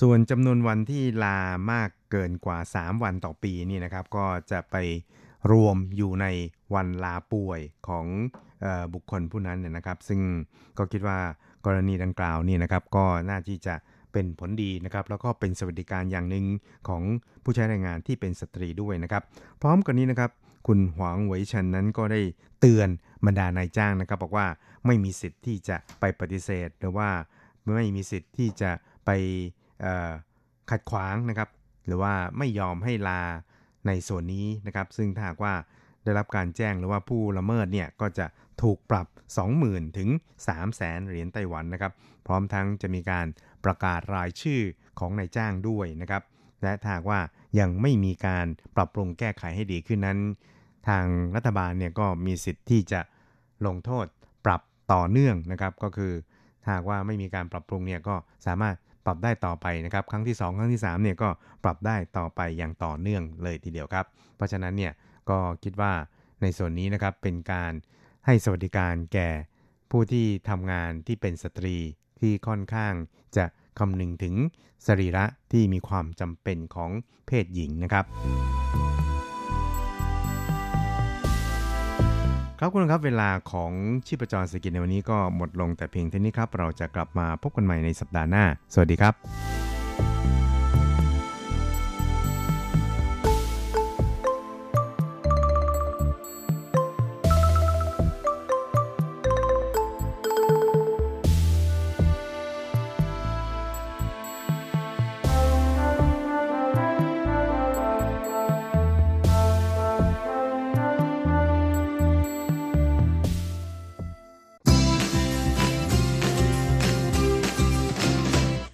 ส่วนจำนวนวันที่ลามากเกินกว่า 3 วันต่อปีนี่นะครับ ก็จะไป รวมอยู่ในวันลาป่วยของออบุคคลผู้นั้นเนี่ยนะครับ ซึ่งก็คิดว่ากรณีดังกล่าวนี่นะครับ ก็น่าที่จะเป็นผลดีนะครับ แล้วก็เป็นสวัสดิการอย่างหนึ่งของผู้ใช้แรงงานที่เป็นสตรีด้วยนะครับ พร้อมกันนี้นะครับ คุณหวางเหวชันนั้นก็ได้เตือนบรรดานายจ้างนะครับ บอกว่าไม่มีสิทธิ์ที่จะไปปฏิเสธ หรือว่าไม่มีสิทธิ์ที่จะไปขัดขวางนะครับ หรือว่าไม่ยอมให้ลา ในส่วนนี้นะครับ ซึ่งถ้าหากว่าได้รับการแจ้งหรือว่าผู้ละเมิดเนี่ยก็จะถูกปรับ 20,000 ถึง 300,000 เหรียญไต้หวันนะครับ พร้อมทั้งจะมีการประกาศรายชื่อของนายจ้างด้วยนะครับ และถ้าว่ายังไม่มีการปรับปรุงแก้ไขให้ดีขึ้นนั้น ทางรัฐบาลเนี่ยก็มีสิทธิ์ที่จะลงโทษปรับต่อเนื่องนะครับ ก็คือถ้าว่าไม่มีการปรับปรุงเนี่ยก็สามารถ ปรับได้ต่อไปนะครับ ครั้งที่ 2 ครั้งที่3เนี่ยก็ปรับได้ต่อไปอย่างต่อเนื่องเลยทีเดียวครับ เพราะฉะนั้นเนี่ยก็คิดว่าในส่วนนี้นะครับเป็นการให้สวัสดิการแก่ผู้ที่ทำงานที่เป็นสตรีที่ค่อนข้างจะคำนึงถึงสรีระที่มีความจำเป็นของเพศหญิงนะครับ ครับคุณครับเวลาของชีพจรสกิจในวันนี้ก็หมดลงแต่เพียงเท่านี้ครับ เราจะกลับมาพบกันใหม่ในสัปดาห์หน้า สวัสดีครับ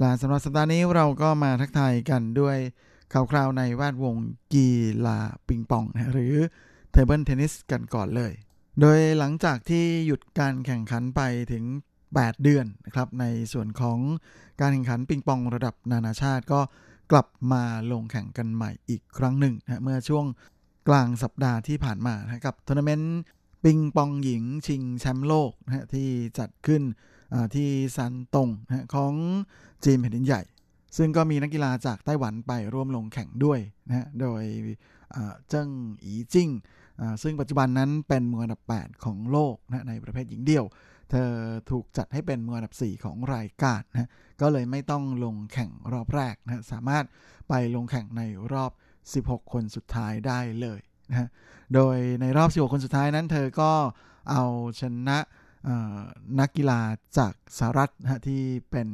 และสำหรับสัปดาห์นี้เราก็มาทักทายกันด้วยข่าวคราวในแวดวงกีฬาปิงปองนะหรือ table tennis กันก่อนเลย โดยหลังจากที่หยุดการแข่งขันไปถึง 8 เดือนนะครับในส่วนของการแข่งขันปิงปองระดับนานาชาติก็กลับมาลงแข่งกันใหม่อีกครั้งหนึ่งนะเมื่อช่วงกลางสัปดาห์ที่ผ่านมานะกับทัวร์นาเมนต์ปิงปองหญิงชิงแชมป์โลกนะที่จัดขึ้น ที่ซันตงของจีนแผ่นดินใหญ่ ซึ่งก็มีนักกีฬาจากไต้หวันไปร่วมลงแข่งด้วยนะโดยเจิ้งอีจิ้งซึ่งปัจจุบันนั้นเป็นมืออันดับ 8 ของโลกนะในประเภทหญิงเดี่ยว เธอถูกจัดให้เป็นมืออันดับ 4 ของรายการนะก็เลยไม่ต้องลงแข่งรอบแรกนะสามารถไปลงแข่งในรอบ 16 คนสุดท้ายได้เลยนะโดยในรอบ 16 คนสุดท้ายนั้น เธอก็เอาชนะ นักกีฬาจากสหรัฐนะที่เป็น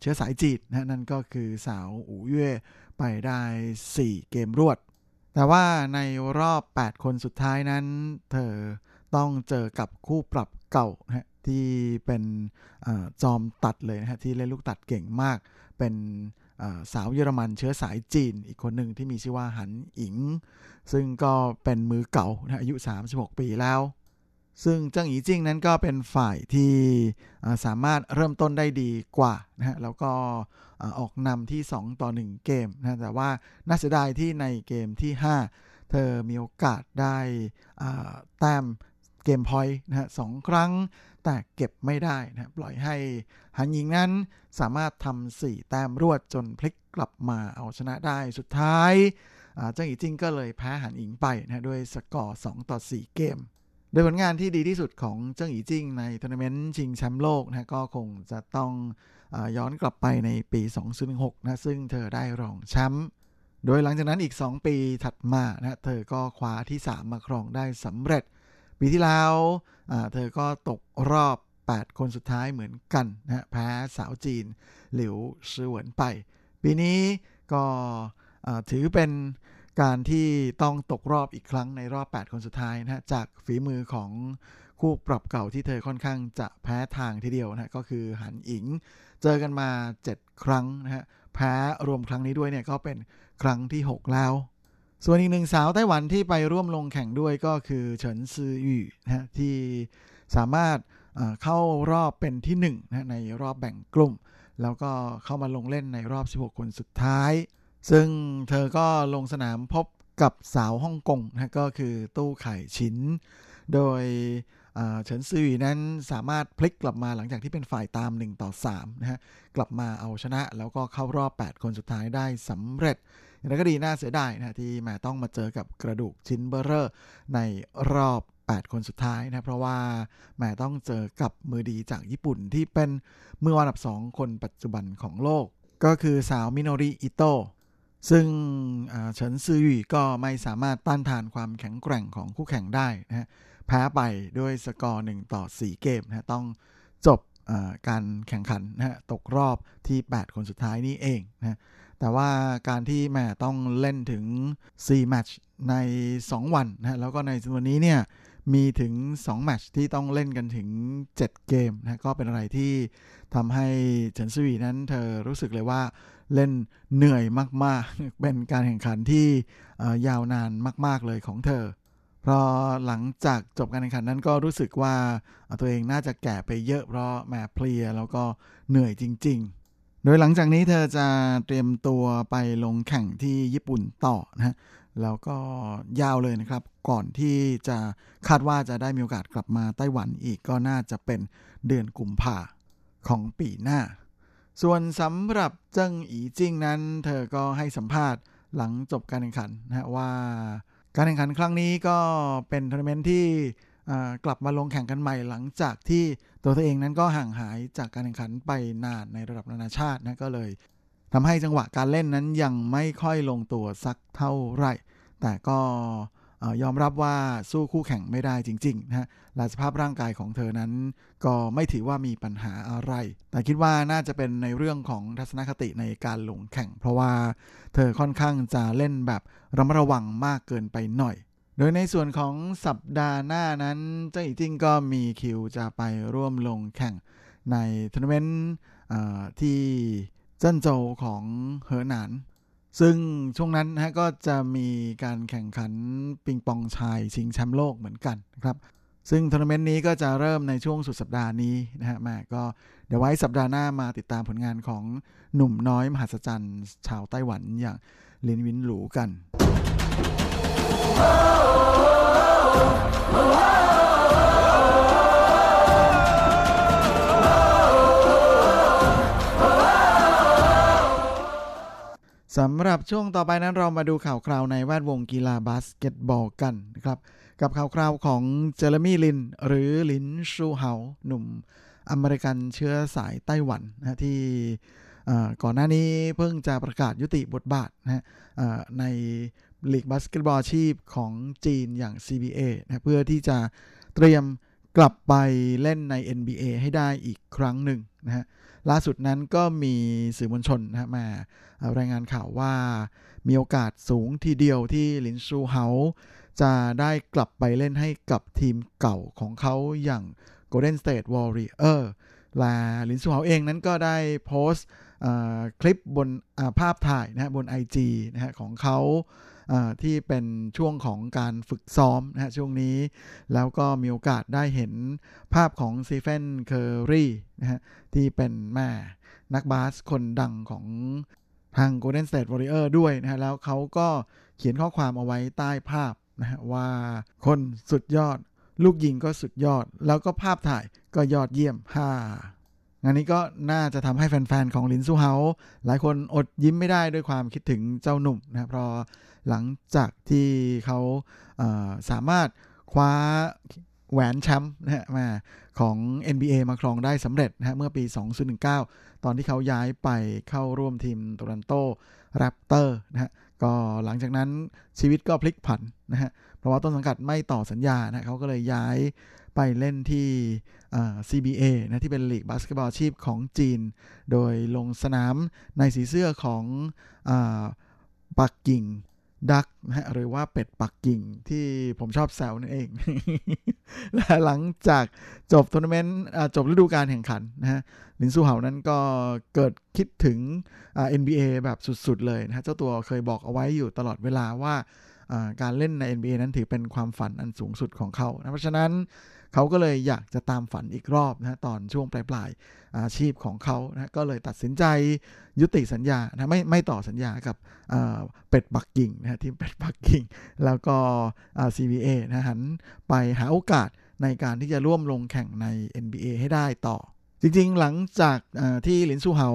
เชื้อสายจีนนะนั่นก็คือสาวอูเย่ไปได้ 4 เกมรวด แต่ว่าในรอบ 8 คนสุดท้ายนั้น เธอต้องเจอกับคู่ปรับเก่านะที่เป็นอจอมตัดเลยนะฮะที่เล่นลูกตัดเก่งมาก เป็นสาวเยอรมันเชื้อสายจีน อีกคนหนึ่งที่มีชื่อว่าหันอิง ซึ่งก็เป็นมือเก่านะอายุ 36 ปีแล้ว ซึ่งเจิ้งอีจิ้งนั้นก็เป็นฝ่ายที่สามารถเริ่มต้นได้ดีกว่านะฮะแล้วก็ออกนำที่ 2 ต่อ 1 เกมนะแต่ว่าน่าเสียดายที่ในเกมที่ 5 เธอมีโอกาสได้แต้ม game point นะฮะสองครั้งแต่เก็บไม่ได้นะปล่อยให้หันยิงนั้นสามารถทำสี่แต้มรวดจนพลิกกลับมาเอาชนะได้สุดท้ายเจิ้งอีจิ้งก็เลยแพ้หันอิงไปนะด้วยสกอร์ 2 ต่อ 4 เกม โดยผลงานที่ดีที่สุดของเจิ้งอีจิ้งในทัวร์นาเมนต์ชิงแชมป์โลกนะก็คงจะต้องย้อนกลับไปในปี 2016นะซึ่งเธอได้รองแชมป์โดยหลังจากนั้นอีก 2 ปีถัดมานะเธอก็คว้าที่ 3 มาครองได้สำเร็จ ปีที่แล้วเธอก็ตกรอบ 8 คนสุดท้ายเหมือนกันนะแพ้สาวจีน หลิวชื่อเหวินไป ปีนี้ก็ถือเป็น การที่ต้องตกรอบอีกครั้งในรอบ 8 คนสุดท้ายนะจากฝีมือของคู่ปรับเก่าที่เธอค่อนข้างจะแพ้ทางทีเดียวนะ ก็คือหันอิง เจอกันมา 7 ครั้งนะฮะแพ้รวมครั้งนี้ด้วยเนี่ยก็เป็นครั้งที่ 6 แล้ว ส่วนอีกหนึ่งสาวไต้หวันที่ไปร่วมลงแข่งด้วยก็คือเฉินซืออยู่นะที่สามารถเข้ารอบเป็นที่1นะในรอบแบ่งกลุ่ม แล้วก็เข้ามาลงเล่นในรอบ 16 คนสุดท้าย ซึ่งเธอก็ลงสนามพบกับสาวฮ่องกงนะก็คือตู้ไข่ชิ้นโดยเฉินซือนั้นสามารถพลิกกลับมาหลังจากที่เป็นฝ่ายตาม 1 ต่อ3นะฮะกลับมาเอาชนะแล้วก็เข้ารอบ 8 คนสุดท้ายได้สำเร็จอย่างไรก็ดีน่าเสียดายนะที่แหมต้องมาเจอกับกระดูกชิ้นเบอร์เรอร์ในรอบ 8 คนสุดท้ายนะเพราะว่าแหมต้องเจอกับมือดีจากญี่ปุ่นที่เป็นมืออันดับ 2 คนปัจจุบันของโลก ก็คือสาวมิโนริอิโต ซึ่งเฉินซืออวี่ก็ไม่สามารถต้านทานความแข็งแกร่งของคู่แข่งได้นะฮะแพ้ไปด้วยสกอร์1ต่อ 4 เกมนะต้องจบการแข่งขันนะฮะตกรอบที่ 8 คนสุดท้ายนี้เองนะแต่ว่าการที่แม่ต้องเล่นถึง 4 แมตช์ใน 2 วันนะแล้วก็ในจำนวนนี้เนี่ยมีถึง 2 แมตช์ที่ต้องเล่นกันถึง 7 เกมนะก็เป็นอะไรที่ทำให้เฉินซวีนั้นเธอรู้สึกเลยว่า เล่นเหนื่อยมากๆ เป็นการแข่งขันที่ยาวนานมาก ๆเลยของเธอ เพราะหลังจากจบการแข่งขันนั้นก็รู้สึกว่าตัวเองน่าจะแก่ไปเยอะเพราะแม่เพลียแล้วก็เหนื่อยจริง ๆ โดยหลังจากนี้เธอจะเตรียมตัวไปลงแข่งที่ญี่ปุ่นต่อนะฮะแล้วก็ยาวเลยนะครับ ก่อนที่จะคาดว่าจะได้มีโอกาสกลับมาไต้หวันอีกก็น่าจะเป็นเดือนกุมภาของปีหน้า ส่วนสำหรับเจิ้งอีจิ้งนั้น เธอก็ให้สัมภาษณ์หลังจบการแข่งขันนะว่า การแข่งขันครั้งนี้ก็เป็นทัวร์นาเมนต์ที่กลับมาลงแข่งกันใหม่หลังจากที่ตัวเธอเองนั้นก็ห่างหายจากการแข่งขันไปนานในระดับนานาชาตินะก็เลยทำให้จังหวะการเล่นนั้นยังไม่ค่อยลงตัวสักเท่าไหร่ แต่ก็ ยอมรับว่าสู้คู่แข่งไม่ได้จริงๆนะฮะและสภาพร่างกายของเธอนั้น ก็ไม่ถือว่ามีปัญหาอะไร แต่คิดว่าน่าจะเป็นในเรื่องของทัศนคติในการลงแข่ง เพราะว่าเธอค่อนข้างจะเล่นแบบระมัดระวังมากเกินไปหน่อย โดยในส่วนของสัปดาห์หน้านั้น เจิ้งอีจิ้งก็มีคิวจะไปร่วมลงแข่งในทัวร์นาเมนต์ที่เจิ้นโจวของเหอหนาน ซึ่งช่วงนั้นนะก็จะมีการแข่งขันปิงปองชายชิงแชมป์โลกเหมือนกันนะครับ ซึ่งทัวร์นาเมนต์นี้ก็จะเริ่มในช่วงสุดสัปดาห์นี้นะฮะแหมก็เดี๋ยวไว้สัปดาห์หน้ามาติดตามผลงานของหนุ่มน้อยมหัศจรรย์ชาวไต้หวันอย่างลินวินหลูกัน สำหรับช่วงต่อไปนั้นเรามาดูข่าวคราวในแวดวงกีฬาบาสเกตบอลกันนะครับ กับข่าวคราวของJeremy Lin หรือลินซูเฮาหนุ่มอเมริกันเชื้อสายไต้หวันนะที่ก่อนหน้านี้เพิ่งจะประกาศยุติบทบาทนะในลีกบาสเกตบอลอาชีพของจีนอย่าง CBA นะเพื่อที่จะเตรียมกลับไปเล่นใน NBA ให้ได้อีกครั้งหนึ่งนะฮะ ล่าสุดนั้นก็มีสื่อมวลชนนะมารายงานข่าวว่ามีโอกาสสูงทีเดียวที่ลินซูเฮาจะได้กลับไปเล่นให้กับทีมเก่าของเขาอย่าง Golden State Warriors และลินซูเฮาเองนั้นก็ได้โพสต์คลิปบนภาพถ่ายนะบน IG นะฮะของเขา ที่เป็นช่วงของการฝึกซ้อมนะฮะช่วงนี้ แล้วก็มีโอกาสได้เห็นภาพของ Stephen Curry นะฮะที่เป็นแหมนักบาสคนดังของทาง Golden State Warrior ด้วยนะฮะแล้วเขาก็เขียนข้อความเอาไว้ใต้ภาพนะฮะว่าคนสุดยอด ลูกยิงก็สุดยอด แล้วก็ภาพถ่ายก็ยอดเยี่ยมฮ่า งานนี้ก็น่าจะทำให้แฟนๆ ของลินซูเฮาหลายคนอดยิ้มไม่ได้ด้วยความคิดถึงเจ้าหนุ่มนะเพราะหลังจากที่เขาสามารถคว้าแหวนแชมป์นะฮะมาของ NBA มาครองได้สำเร็จนะฮะเมื่อปี 2019 ตอนที่เขาย้ายไปเข้าร่วมทีม Toronto Raptors นะฮะก็หลังจากนั้นชีวิตก็พลิกผันนะฮะเพราะว่าต้นสังกัดไม่ต่อสัญญานะเขาก็เลยย้าย ไปเล่นที่ CBA นะที่เป็นลีกบาสเกตบอลอาชีพของจีน โดยลงสนามในสีเสื้อของปักกิ่ง Ducks นะฮะหรือว่าเป็ดปักกิ่งที่ผมชอบแซวนั่นเอง และหลังจากจบทัวร์นาเมนต์จบฤดูกาลแข่งขันนะฮะลินซูเหานั้นก็เกิดคิดถึง NBA แบบสุดๆเลยนะฮะเจ้าตัวเคยบอกเอาไว้อยู่ตลอดเวลาว่าการเล่นใน NBA นั้นถือเป็นความฝันอันสูงสุดของเขานะเพราะฉะนั้น เขาก็เลยอยากจะตามฝันอีกรอบนะตอนช่วงปลายๆอาชีพของเขานะก็เลยตัดสินใจยุติสัญญานะไม่ไม่ต่อสัญญากับเป็ดปักกิ่งนะทีมเป็ดปักกิ่ง แล้วก็ CBA นะหันไปหาโอกาสในการที่จะร่วมลงแข่งใน NBA ให้ได้ต่อ จริงๆ หลังจากที่หลินซูเหา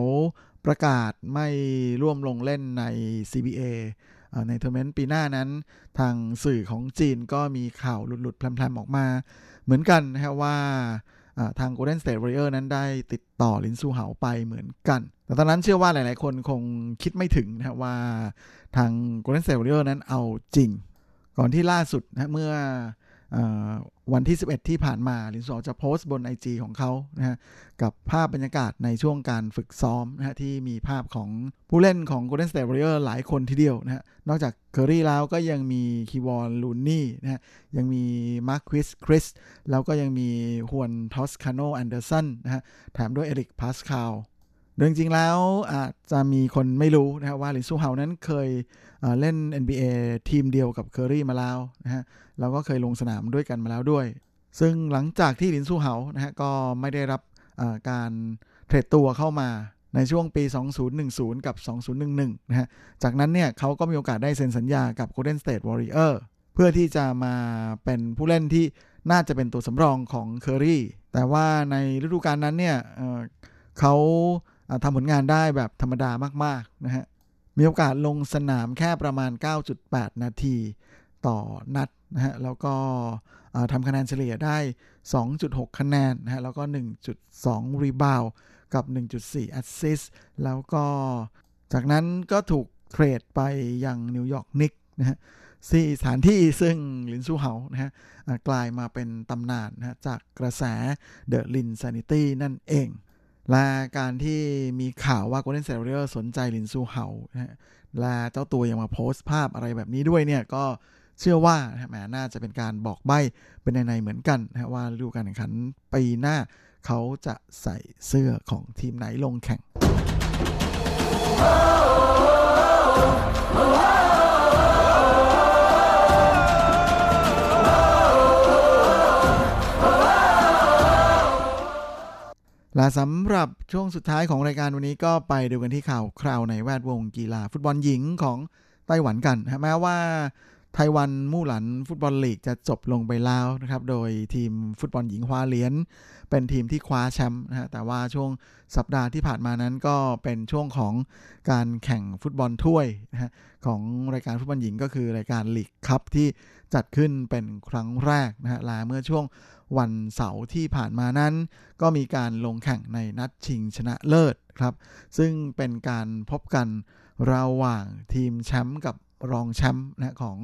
ประกาศไม่ร่วมลงเล่นใน CBA ในทัวร์เมนต์ปีหน้านั้น ทางสื่อของจีนก็มีข่าวหลุดๆ แพรมๆ ออกมา เหมือนกันนะฮะว่าทาง Golden State Warrior นั้นได้ติดต่อลินซูเหาไปเหมือนกัน แต่ตอนนั้นเชื่อว่าหลายๆ คนคงคิดไม่ถึงนะว่าทาง Golden State Warrior นั้นเอาจริง ก่อนที่ล่าสุดนะเมื่อ วันที่ 11 ที่ผ่านมาลินซูเฮาจะโพสต์บน IG ของเขานะฮะกับภาพบรรยากาศในช่วงการฝึกซ้อมนะฮะที่มีภาพของผู้เล่นของ Golden State Warriors หลายคนทีเดียวนะฮะนอกจากเคอรี่แล้วก็ยังมี Kevon Looney นะฮะยังมี Marquese Chriss แล้วก็ยังมี Juan Toscano-Anderson นะฮะแถมด้วยเอริกพาสคาล โดยจริงแล้วอาจจะมีคนไม่รู้นะครับว่าลินซูเฮานั้นเคยเล่น NBA ทีมเดียวกับเคอรี่มาแล้วนะฮะเราก็เคยลงสนามด้วยกันมาแล้วด้วย ซึ่งหลังจากที่ลินซูเฮานะฮะก็ไม่ได้รับการเทรดตัวเข้ามาในช่วงปี 2010 กับ 2011 นะฮะ จากนั้นเนี่ยเขาก็มีโอกาสได้เซ็นสัญญากับ Golden State Warrior เพื่อที่จะมาเป็นผู้เล่นที่น่าจะเป็นตัวสำรองของเคอรี่แต่ว่าในฤดูกาลนั้นเนี่ยเขา ทำผลงานได้แบบธรรมดามากๆนะฮะ มีโอกาสลงสนามแค่ประมาณ 9.8 นาทีต่อนัดนะฮะ แล้วก็ทำคะแนนเฉลี่ยได้ 2.6 คะแนนนะฮะ แล้วก็ 1.2 rebound กับ 1.4 แอสซิสแล้วก็ จากนั้นก็ถูก trade ไปยัง New York Knicksนะฮะสี่สถานที่ซึ่งลินซูเฮานะฮะกลายมาเป็นตำนานนะจากกระแส the Linsanity นั่นเอง และการที่มีข่าวว่า Golden State Warriors สนใจลินซูเฮาและเจ้าตัวยังมาโพสต์ภาพอะไรแบบนี้ด้วยเนี่ยก็เชื่อว่าแหมน่าจะเป็นการบอกใบ้เป็นนัยๆเหมือนกันนะว่าฤดูการแข่งขันปีหน้าเขาจะใส่เสื้อของทีมไหนลงแข่ง และสำหรับช่วงสุดท้ายของรายการวันนี้ก็ไปดูกันที่ข่าวคราวในแวดวงกีฬาฟุตบอลหญิงของไต้หวันกันแม้ว่าไต้หวันมู่หลันฟุตบอลลีกจะจบลงไปแล้วนะครับ โดยทีมฟุตบอลหญิงคว้าเหรียญเป็นทีมที่คว้าแชมป์นะฮะแต่ว่าช่วงสัปดาห์ที่ผ่านมานั้นก็เป็นช่วงของการแข่งฟุตบอลถ้วยนะฮะของรายการฟุตบอลหญิงก็คือรายการลีกคัพที่จัดขึ้นเป็นครั้งแรกนะฮะลาเมื่อช่วง วันเสาร์ที่ผ่านมานั้น ก็มีการลงแข่งในนัดชิงชนะเลิศครับ ซึ่งเป็นการพบกันระหว่างทีมแชมป์กับรองแชมป์นะของ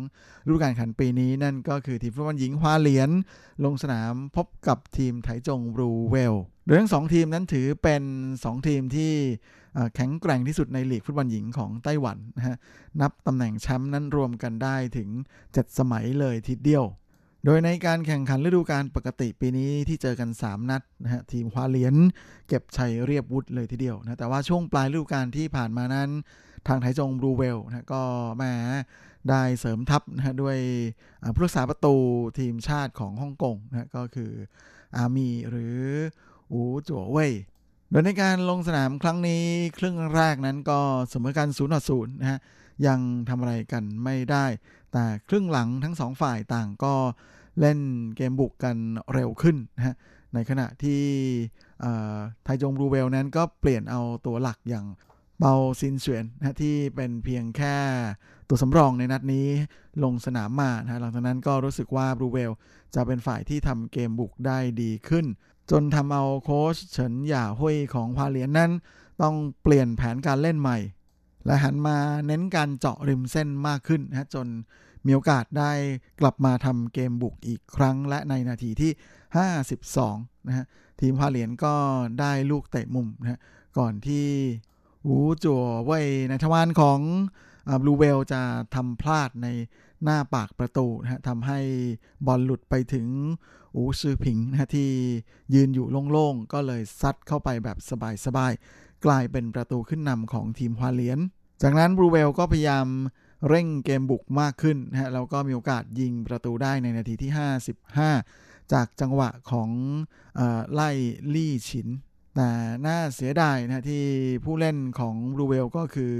ฤดูกาลขันปีนี้นั่นก็คือทีมฟุตบอลหญิงคว้าเหรียญลงสนามพบกับทีมไถจงบรูเวล โดยทั้งสองทีมนั้นถือเป็น 2 ทีมที่แข็งแกร่งที่สุดในลีกฟุตบอลหญิงของไต้หวันนะฮะนับตำแหน่งแชมป์นั้นรวมกันได้ถึง 7 สมัยเลยทีเดียว โดยในการแข่งขันฤดูกาลปกติปีนี้ที่เจอกัน 3 นัดนะฮะทีมคว้าเหรียญเก็บชัยเรียบวุฒิเลยทีเดียวนะแต่ว่าช่วงปลายฤดูกาลที่ผ่านมานั้น ทางไทจงบลูเวลนะก็แหมได้เสริมทัพนะด้วยผู้รักษาประตูทีมชาติของฮ่องกงนะก็คืออามีหรืออูจัวเว่ยโดยในการลงสนามครั้งนี้ครึ่งแรกนั้นก็เสมอกัน0ต่อ0นะฮะ ยังทำอะไรกันไม่ได้ แต่ครึ่งหลังทั้งสองฝ่ายต่างก็เล่นเกมบุกกันเร็วขึ้นนะฮะในขณะที่ไทจง Blue Whale นั้นก็เปลี่ยนเอาตัวหลักอย่างเบาซินเสวียนนะที่เป็นเพียงแค่ตัวสำรองในนัดนี้ลงสนามมานะหลังจากนั้นก็รู้สึกว่า Blue Whale จะเป็นฝ่ายที่ทำเกมบุกได้ดีขึ้น จนทำเอาโค้ชเฉินหย่าห้ยของฮวาเหลียนนั้น ต้องเปลี่ยนแผนการเล่นใหม่ และหันมาเน้นการเจาะริมเส้นมากขึ้นนะจนมีโอกาสได้กลับมาทำเกมบุกอีกครั้ง และในนาทีที่ 52 นะฮะทีมพาเลียนก็ได้ลูกเตะมุมนะก่อนที่หูจัวไว้ในทวารของบลูเวลจะทำพลาดในหน้าปากประตูนะฮะทำให้บอลหลุดไปถึงอูซือผิงนะที่ยืนอยู่โล่งๆ ก็เลยซัดเข้าไปแบบสบายๆ กลายเป็นประตูขึ้นนำของทีมฮวาเลียน จากนั้นบลูเวลก็พยายามเร่งเกมบุกมากขึ้นนะฮะแล้วก็มีโอกาสยิงประตูได้ในนาทีที่ 55 จากจังหวะของอไล่ลี่ฉิน แต่น่าเสียดายนะที่ผู้เล่นของบรูเวลก็คือ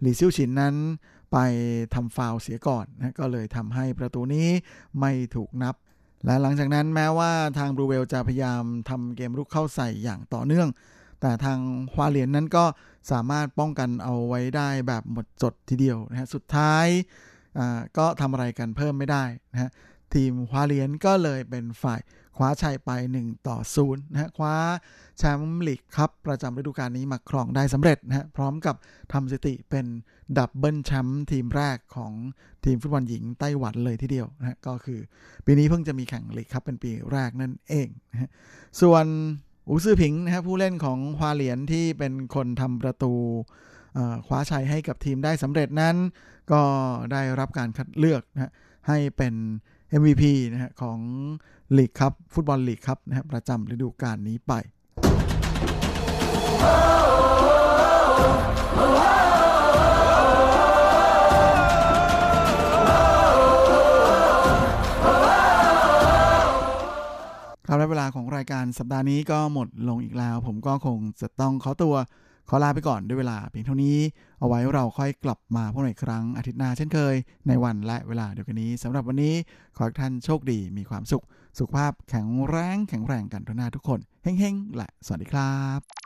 หลีซิ่วชินนั้นไปทำฟาวเสียก่อนนะก็เลยทำให้ประตูนี้ไม่ถูกนับ และหลังจากนั้นแม้ว่าทางบรูเวลจะพยายามทำเกมรุกเข้าใส่อย่างต่อเนื่อง แต่ทางฮวาเลียนนั้นก็สามารถป้องกันเอาไว้ได้แบบหมดจดทีเดียวนะฮะสุดท้ายก็ทำอะไรกันเพิ่มไม่ได้นะฮะทีมฮวาเลียนก็เลยเป็นฝ่ายคว้าชัยไป 1 ต่อ0นะฮะคว้าแชมป์ลีกครับประจำฤดูกาลนี้มาครองได้สำเร็จนะฮะพร้อมกับทำสถิติเป็นdouble แชมป์ทีมแรกของทีมฟุตบอลหญิงไต้หวันเลยทีเดียวนะฮะก็คือปีนี้เพิ่งจะมีแข่ง League Cup เป็นปีแรกนั่นเองนะฮะส่วน อูซือผิงนะฮะผู้เล่นของฮวาเหลียนที่เป็นคนทำประตูคว้าชัยให้กับทีมได้สำเร็จนั้น ก็ได้รับการคัดเลือกนะฮะให้เป็น MVP นะฮะของ League Cup ฟุตบอล League Cup นะฮะประจำฤดูกาลนี้ไป ครับและเวลาของรายการสัปดาห์นี้ก็หมดลงอีกแล้ว ผมก็คงจะต้องขอตัวขอลาไปก่อนด้วยเวลาเพียงเท่านี้ เอาไว้เราค่อยกลับมาพบกันอีกครั้งอาทิตย์หน้าเช่นเคย ในวันและเวลาเดียวกันนี้สำหรับวันนี้ขอให้ท่านโชคดีมีความสุข สุขภาพแข็งแรงแข็งแรงกันทุกหน้าทุกคนเฮ้งๆและสวัสดีครับ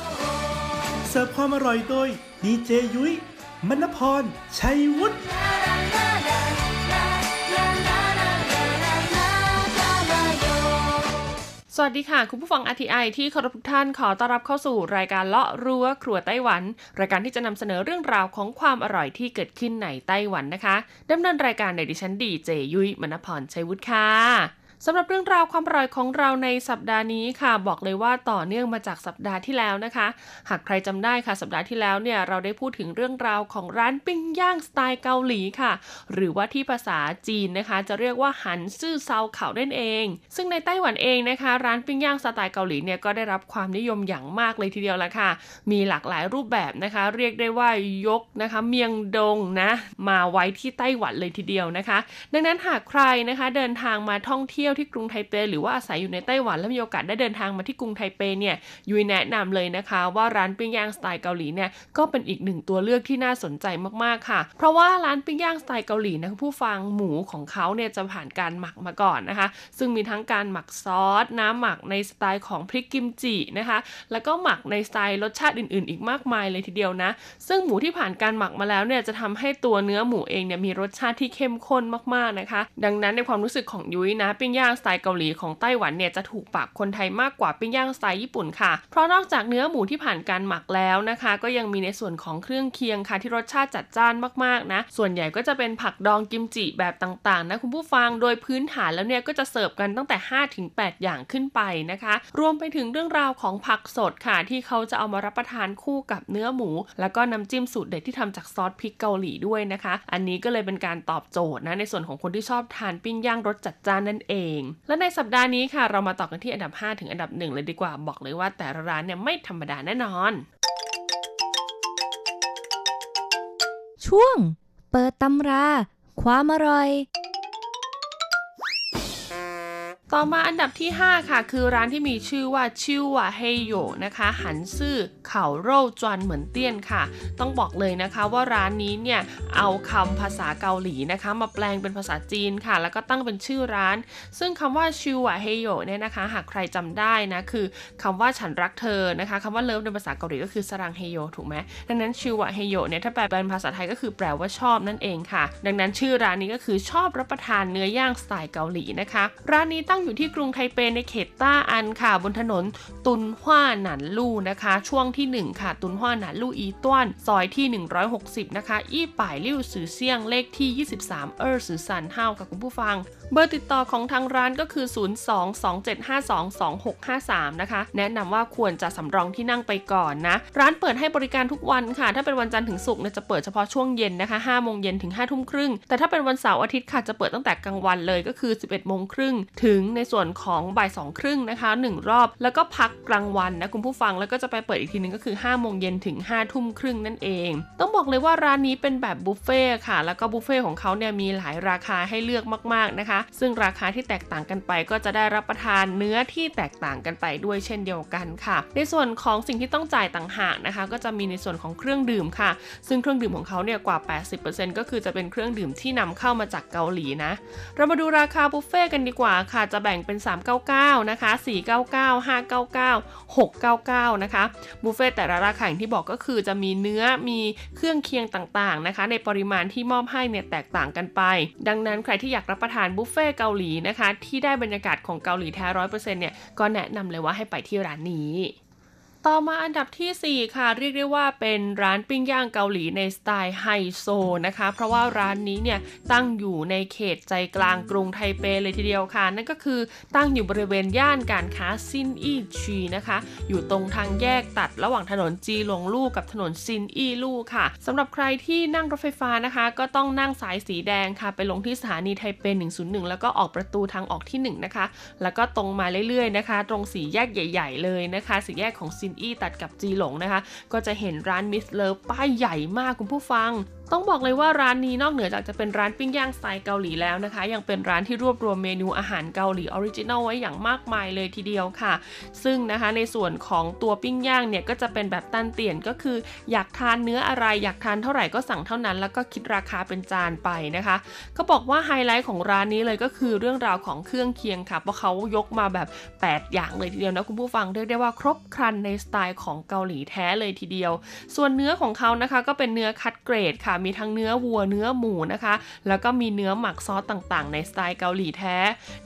เสิร์ฟความอร่อยโดยดีเจยุ้ยมณพร ชัยวุฒิสวัสดีค่ะ คุณผู้ฟัง RTI ที่เคารพทุกท่านขอต้อนรับเข้าสู่รายการเลาะรั้วครัวไต้หวัน รายการที่จะนำเสนอเรื่องราวของความอร่อยที่เกิดขึ้นในไต้หวันนะคะดำเนินรายการในดิฉันดีเจยุ้ยมณพรชัยวุฒิค่ะ สำหรับเรื่องราวความอร่อยของเราในสัปดาห์นี้ค่ะ บอกเลยว่าต่อเนื่องมาจากสัปดาห์ที่แล้วนะคะ หากใครจำได้ค่ะ สัปดาห์ที่แล้วเนี่ยเราได้พูดถึงเรื่องราวของร้านปิ้งย่างสไตล์เกาหลีค่ะ หรือว่าที่ภาษาจีนนะคะ จะเรียกว่าหันซื่อเซาเขานั่นเอง ซึ่งในไต้หวันเองนะคะ ร้านปิ้งย่างสไตล์เกาหลีเนี่ยก็ได้รับความนิยมอย่างมากเลยทีเดียวละค่ะ มีหลากหลายรูปแบบนะคะ เรียกได้ว่ายกนะคะ เมียงดงนะมาไว้ที่ไต้หวันเลยทีเดียวนะคะ ดังนั้นหากใครนะคะเดินทางมาท่องเที่ยวที่กรุงไทเปหรือว่าอาศัยอยู่ในไต้หวันแล้วมีโอกาสได้เดินทางมาที่กรุงไทเปเนี่ยยุ้ยแนะนำเลยนะคะ ว่าร้านปิ้งย่างสไตล์เกาหลีเนี่ยก็เป็นอีกหนึ่งตัวเลือกที่น่าสนใจมากๆค่ะ เพราะว่าร้านปิ้งย่างสไตล์เกาหลีนะผู้ฟังหมูของเขาเนี่ยจะผ่านการหมักมาก่อนนะคะ ซึ่งมีทั้งการหมักซอสน้ำหมักในสไตล์ของพริกกิมจินะคะ แล้วก็หมักในสไตล์รสชาติอื่น ๆ อีกมากมายเลยทีเดียวนะ ซึ่งหมูที่ผ่านการหมักมาแล้วเนี่ยจะทำให้ตัวเนื้อหมูเองเนี่ยมีรสชาติที่เข้มข้นมากๆนะคะ ดังนั้นในความรู้สึกของยุ้ยนะปิ้งย่าง่างสไตล์เกาหลีของไต้หวันเนี่ยจะถูกปากคนไทยมากกว่าปิ้งย่างสไตล์ญี่ปุ่นค่ะ เพราะนอกจากเนื้อหมูที่ผ่านการหมักแล้วนะคะ ก็ยังมีในส่วนของเครื่องเคียงค่ะที่รสชาติจัดจ้านมากๆนะ ส่วนใหญ่ก็จะเป็นผักดองกิมจิแบบต่างๆนะคุณผู้ฟัง โดยพื้นฐานแล้วเนี่ยก็จะเสิร์ฟกันตั้งแต่ 5-8 อย่างขึ้นไปนะคะ รวมไปถึงเรื่องราวของผักสดค่ะที่เขาจะเอามารับประทานคู่กับเนื้อหมู แล้วก็น้ำจิ้มสูตรเด็ดที่ทำจากซอสพริกเกาหลีด้วยนะคะ อันนี้ก็เลยเป็นการตอบโจทย์นะในส่วนของคนที่ชอบทานปิ้งย่างรสจัดจ้านนั่นเองและในสัปดาห์นี้ค่ะ เรามาต่อกันที่อันดับ 5 ถึงอันดับ 1 เลยดีกว่าบอกเลยว่าแต่ละร้านเนี่ยไม่ธรรมดาแน่นอน ช่วง เปิดตำรา ความอร่อย ต่อมาอันดับที่ 5 ค่ะ คือร้านที่มีชื่อว่าชิวว่าเฮโยนะคะหันซื่อเข่าโร่จวนเหมือนเตี้ยนค่ะ ต้องบอกเลยนะคะว่าร้านนี้เนี่ยเอาคำภาษาเกาหลีนะคะ มาแปลงเป็นภาษาจีนค่ะ แล้วก็ตั้งเป็นชื่อร้าน ซึ่งคำว่าชิวว่าเฮโยเนี่ยนะคะ หากใครจำได้นะคือคำว่าฉันรักเธอนะคะคำว่าเลิฟในภาษาเกาหลีก็คือสรังเฮโยถูกไหมดังนั้น좋아해요 เนี่ยถ้าแปลเป็นภาษาไทยก็คือแปลว่าชอบนั่นเองค่ะ ดังนั้นชื่อร้านนี้ก็คือชอบรับประทานเนื้อย่างสไตล์เกาหลีนะคะ ร้านนี้ตั้งอยู่ที่กรุงไทเปในเขตต้าอันค่ะ บนถนนตุนฮวาหนันลู่นะคะ ช่วงที่ 1 ค่ะ 敦化南路一段 ซอยที่ 160 นะคะ 一百六十巷เลขที่ 23 二十三號ค่ะคุณผู้ฟัง เบอร์ติดต่อของทางร้านก็คือ 02-2752-2653 นะคะ แนะนำว่าควรจะสำรองที่นั่งไปก่อนนะ ร้านเปิดให้บริการทุกวันค่ะ ถ้าเป็นวันจันทร์ถึงศุกร์เนี่ยจะเปิดเฉพาะช่วงเย็นนะคะ5โมงเย็นถึง5ทุ่มครึ่งแต่ถ้าเป็นวันเสาร์อาทิตย์ค่ะจะเปิดตั้งแต่กลางวันเลยก็คือ 11โมงครึ่งถึงในส่วนของบ่ายสองครึ่งนะคะ1รอบ แล้วก็พักกลางวันนะคุณผู้ฟังแล้วก็จะไปเปิดอีกทีนึงก็คือ5โมงเย็นถึง5ทุ่มครึ่งนั่นเอง ต้องบอกเลยว่าร้านนี้เป็นแบบบุฟเฟ่ค่ะ แล้วก็บุฟเฟ่ของเขาเนี่ยมีหลายราคาให้เลือกมากๆนะคะ ซึ่งราคาที่แตกต่างกันไปก็จะได้รับประทานเนื้อที่แตกต่างกันไปด้วยเช่นเดียวกันค่ะ ในส่วนของสิ่งที่ต้องจ่ายต่างหากนะคะ ก็จะมีในส่วนของเครื่องดื่มค่ะ ซึ่งเครื่องดื่มของเขาเนี่ยกว่า 80%ก็คือจะเป็นเครื่องดื่มที่นำเข้ามาจากเกาหลีนะ เรามาดูราคาบุฟเฟ่กันดีกว่าค่ะจะแบ่งเป็น 399 นะคะ 499 599 699 นะคะ บุฟเฟ่แต่ละราคาอย่างที่บอกก็คือจะมีเนื้อมีเครื่องเคียงต่างๆนะคะ ในปริมาณที่มอบให้เนี่ยแตกต่างกันไป ดังนั้นใครที่อยากรับประทานบุฟเฟ่เกาหลีนะคะ ที่ได้บรรยากาศของเกาหลีแท้ร้อยเปอร์เซ็นต์เนี่ยก็แนะนำเลยว่าให้ไปที่ร้านนี้ ต่อมาอันดับทีสี่ 4 ค่ะ เรียกได้ว่าเป็นร้านปิ้งย่างเกาหลีในสไตล์ไฮโซนะคะ เพราะว่าร้านนี้เนี่ยตั้งอยู่ในเขตใจกลางกรุงไทเปเลยทีเดียวค่ะ นั่นก็คือตั้งอยู่บริเวณย่านการค้าซินอี้ชีนะคะ อยู่ตรงทางแยกตัดระหว่างถนนจีหลงลู่กับถนนซินอี้ลู่ค่ะสำหรับใครที่นั่งรถไฟฟ้านะคะ ก็ต้องนั่งสายสีแดงค่ะ ไปลงที่สถานีไทเป 101 แล้วก็ออกประตูทางออกที่ 1 นะคะ แล้วก็ตรงมาเรื่อยๆนะคะ ตรงสีแยกใหญ่ ๆ เลยนะคะสีแยกของซินนอี้ตัดกับจีหลงนะคะ ก็จะเห็นร้านมิสเลิฟป้ายใหญ่มากคุณผู้ฟัง ต้องบอกเลยว่าร้านนี้นอกเหนือจากจะเป็นร้านปิ้งย่างสไตล์เกาหลีแล้วนะคะ ยังเป็นร้านที่รวบรวมเมนูอาหารเกาหลี original ไว้อย่างมากมายเลยทีเดียวค่ะ ซึ่งนะคะในส่วนของตัวปิ้งย่างเนี่ยก็จะเป็นแบบ單點ก็คือ อยากทานเนื้ออะไรอยากทานเท่าไหร่ก็สั่งเท่านั้น แล้วก็คิดราคาเป็นจานไปนะคะเขาบอกว่าไฮไลท์ของร้านนี้เลยก็คือเรื่องราวของเครื่องเคียงค่ะเพราะเขายกมาแบบ 8 อย่างเลยทีเดียวนะคุณผู้ฟังเรียกได้ว่าครบครันในสไตล์ของเกาหลีแท้เลยทีเดียว ส่วนเนื้อของเขานะคะก็เป็นเนื้อคัดเกรดค่ะมีทั้งเนื้อวัวเนื้อหมูนะคะ แล้วก็มีเนื้อหมักซอสต่างๆ ในสไตล์เกาหลีแท้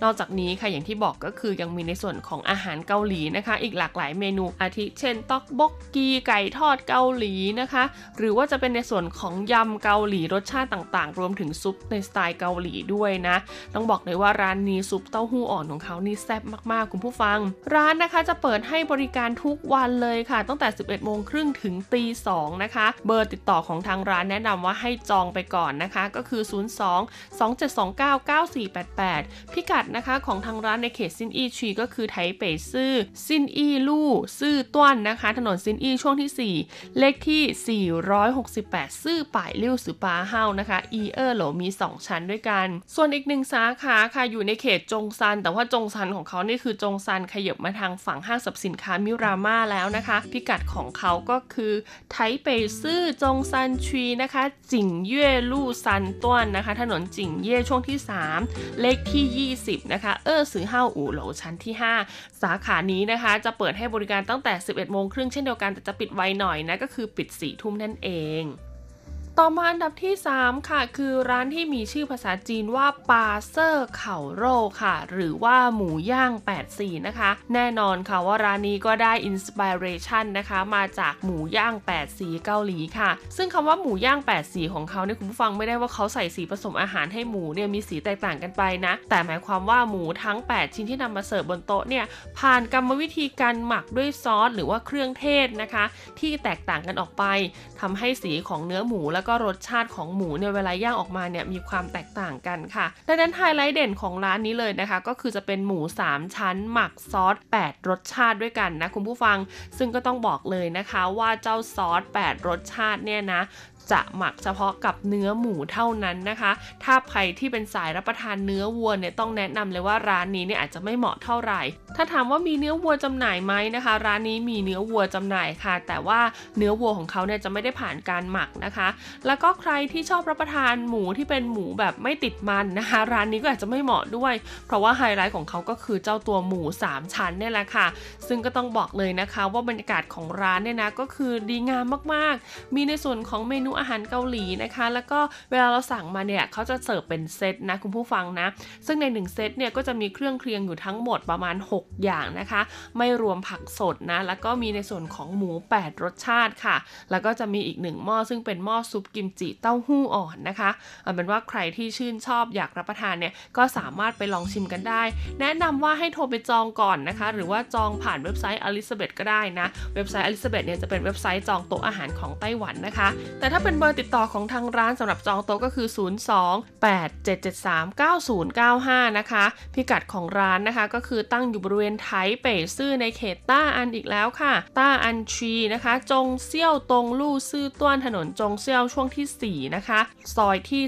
นอกจากนี้ค่ะอย่างที่บอกก็คือยังมีในส่วนของอาหารเกาหลีนะคะ อีกหลากหลายเมนูอาทิเช่น ตอกบกกีไก่ทอดเกาหลีนะคะ หรือว่าจะเป็นในส่วนของยำเกาหลีรสชาติต่างๆ รวมถึงซุปในสไตล์เกาหลีด้วยนะ ต้องบอกเลยว่าร้านนี้ซุปเต้าหู้อ่อนของเขานี่แซ่บมากๆคุณผู้ฟัง ร้านนะคะจะเปิดให้บริการทุกวันเลยค่ะ ตั้งแต่ 11โมงครึ่งถึงตี2นะคะ เบอร์ติดต่อของทางร้านแนะนำว่าให้จองไปก่อนนะคะ ก็คือ 02 2729 9488 พิกัดนะคะของทางร้านในเขต信義區ก็คือ台北市信義路四段นะคะ ถนนซินอี้ช่วงที่ 4 เลขที่ 468 四百六十八號นะคะ一二樓มี 2 ชั้นด้วยกัน ส่วนอีกหนึ่งสาขาค่ะอยู่ในเขตจงซัน แต่ว่าจงซันของเขานี่คือจงซันขยับมาทางฝั่งห้างสรรพสินค้ามิรามาแล้วนะคะ พิกัดของเขาก็คือไทเปซื่อจงซันชีนะคะจิงเย่ลู่ซันต้วนนะคะ ถนนจิงเย่ช่วงที่ 3 เลขที่ 20 นะคะ เออสือห้าอู่โหลชั้นที่ 5 สาขานี้นะคะ จะเปิดให้บริการตั้งแต่ 11โมงครึ่งเช่นเดียวกันแต่จะปิดไวหน่อยนะ ก็คือปิด4ทุ่มนั่นเอง ต่อมาอันดับที่ 3 ค่ะ คือร้านที่มีชื่อภาษาจีนว่า八色烤肉ค่ะ หรือว่าหมูย่าง 84 นะคะ แน่นอนค่ะว่าร้านนี้ก็ได้ inspiration นะคะ มาจากหมูย่าง 8 สีเกาหลีค่ะ ซึ่งคำว่าหมูย่าง 8 สีของเขาเนี่ยคุณผู้ฟังไม่ได้ว่าเขาใส่สีผสมอาหารให้หมูเนี่ยมีสีแตกต่างกันไปนะ แต่หมายความว่าหมูทั้ง 8 ชิ้นที่นำมาเสิร์ฟบนโต๊ะเนี่ยผ่านกรรมวิธีการหมักด้วยซอสหรือว่าเครื่องเทศนะคะ ที่แตกต่างกันออกไปทำให้สีของเนื้อหมูและก็รสชาติของหมูเนี่ยเวลาย่างออกมาเนี่ยมีความแตกต่างกันค่ะดังนั้นไฮไลท์เด่นของร้านนี้เลยนะคะ ก็คือจะเป็นหมู 3 ชั้น หมักซอส 8 รสชาติด้วยกันนะคุณผู้ฟัง ซึ่งก็ต้องบอกเลยนะคะว่าเจ้าซอส 8 รสชาติเนี่ยนะ จะหมักเฉพาะกับเนื้อหมูเท่านั้นนะคะ ถ้าใครที่เป็นสายรับประทานเนื้อวัวเนี่ยต้องแนะนำเลยว่าร้านนี้เนี่ยอาจจะไม่เหมาะเท่าไหร่ ถ้าถามว่ามีเนื้อวัวจำหน่ายไหมนะคะ ร้านนี้มีเนื้อวัวจำหน่ายค่ะ แต่ว่าเนื้อวัวของเขาเนี่ยจะไม่ได้ผ่านการหมักนะคะ แล้วก็ใครที่ชอบรับประทานหมูที่เป็นหมูแบบไม่ติดมันนะคะ ร้านนี้ก็อาจจะไม่เหมาะด้วย เพราะว่าไฮไลท์ของเขาก็คือเจ้าตัวหมู 3 ชั้นเนี่ยแหละค่ะ ซึ่งก็ต้องบอกเลยนะคะ ว่าบรรยากาศของร้านเนี่ยนะก็คือดีงามมากๆ มีในส่วนของเมนูอาหารเกาหลีนะคะ แล้วก็เวลาเราสั่งมาเนี่ยเขาจะเสิร์ฟเป็นเซตนะคุณผู้ฟังนะ ซึ่งใน 1 เซตเนี่ยก็จะมีเครื่องเคียงอยู่ทั้งหมดประมาณ 6 อย่างนะคะ ไม่รวมผักสดนะ แล้วก็มีในส่วนของหมู 8 รสชาติค่ะ แล้วก็จะมีอีกหนึ่งหม้อซึ่งเป็นหม้อซุปกิมจิเต้าหู้อ่อนนะคะเอาเป็นว่าใครที่ชื่นชอบอยากรับประทานเนี่ยก็สามารถไปลองชิมกันได้ แนะนำว่าให้โทรไปจองก่อนนะคะ หรือว่าจองผ่านเว็บไซต์อลิซาเบธก็ได้นะ เว็บไซต์อลิซาเบธเนี่ยจะเป็นเว็บไซต์จองโต๊ะอาหารของไต้หวันนะคะ แต่ถ้าเป็นเบอร์ติดต่อของทางร้านสำหรับจองโต๊ะก็คือ 02-8773-9095 นะคะ พิกัดของร้านนะคะก็คือตั้งอยู่บริเวณ台北市ในเขตต้าอันอีกแล้วค่ะ 大安區นะคะ 忠孝東路四段ถนนจงเซี่ยวช่วงที่ 4 นะคะ ซอยที่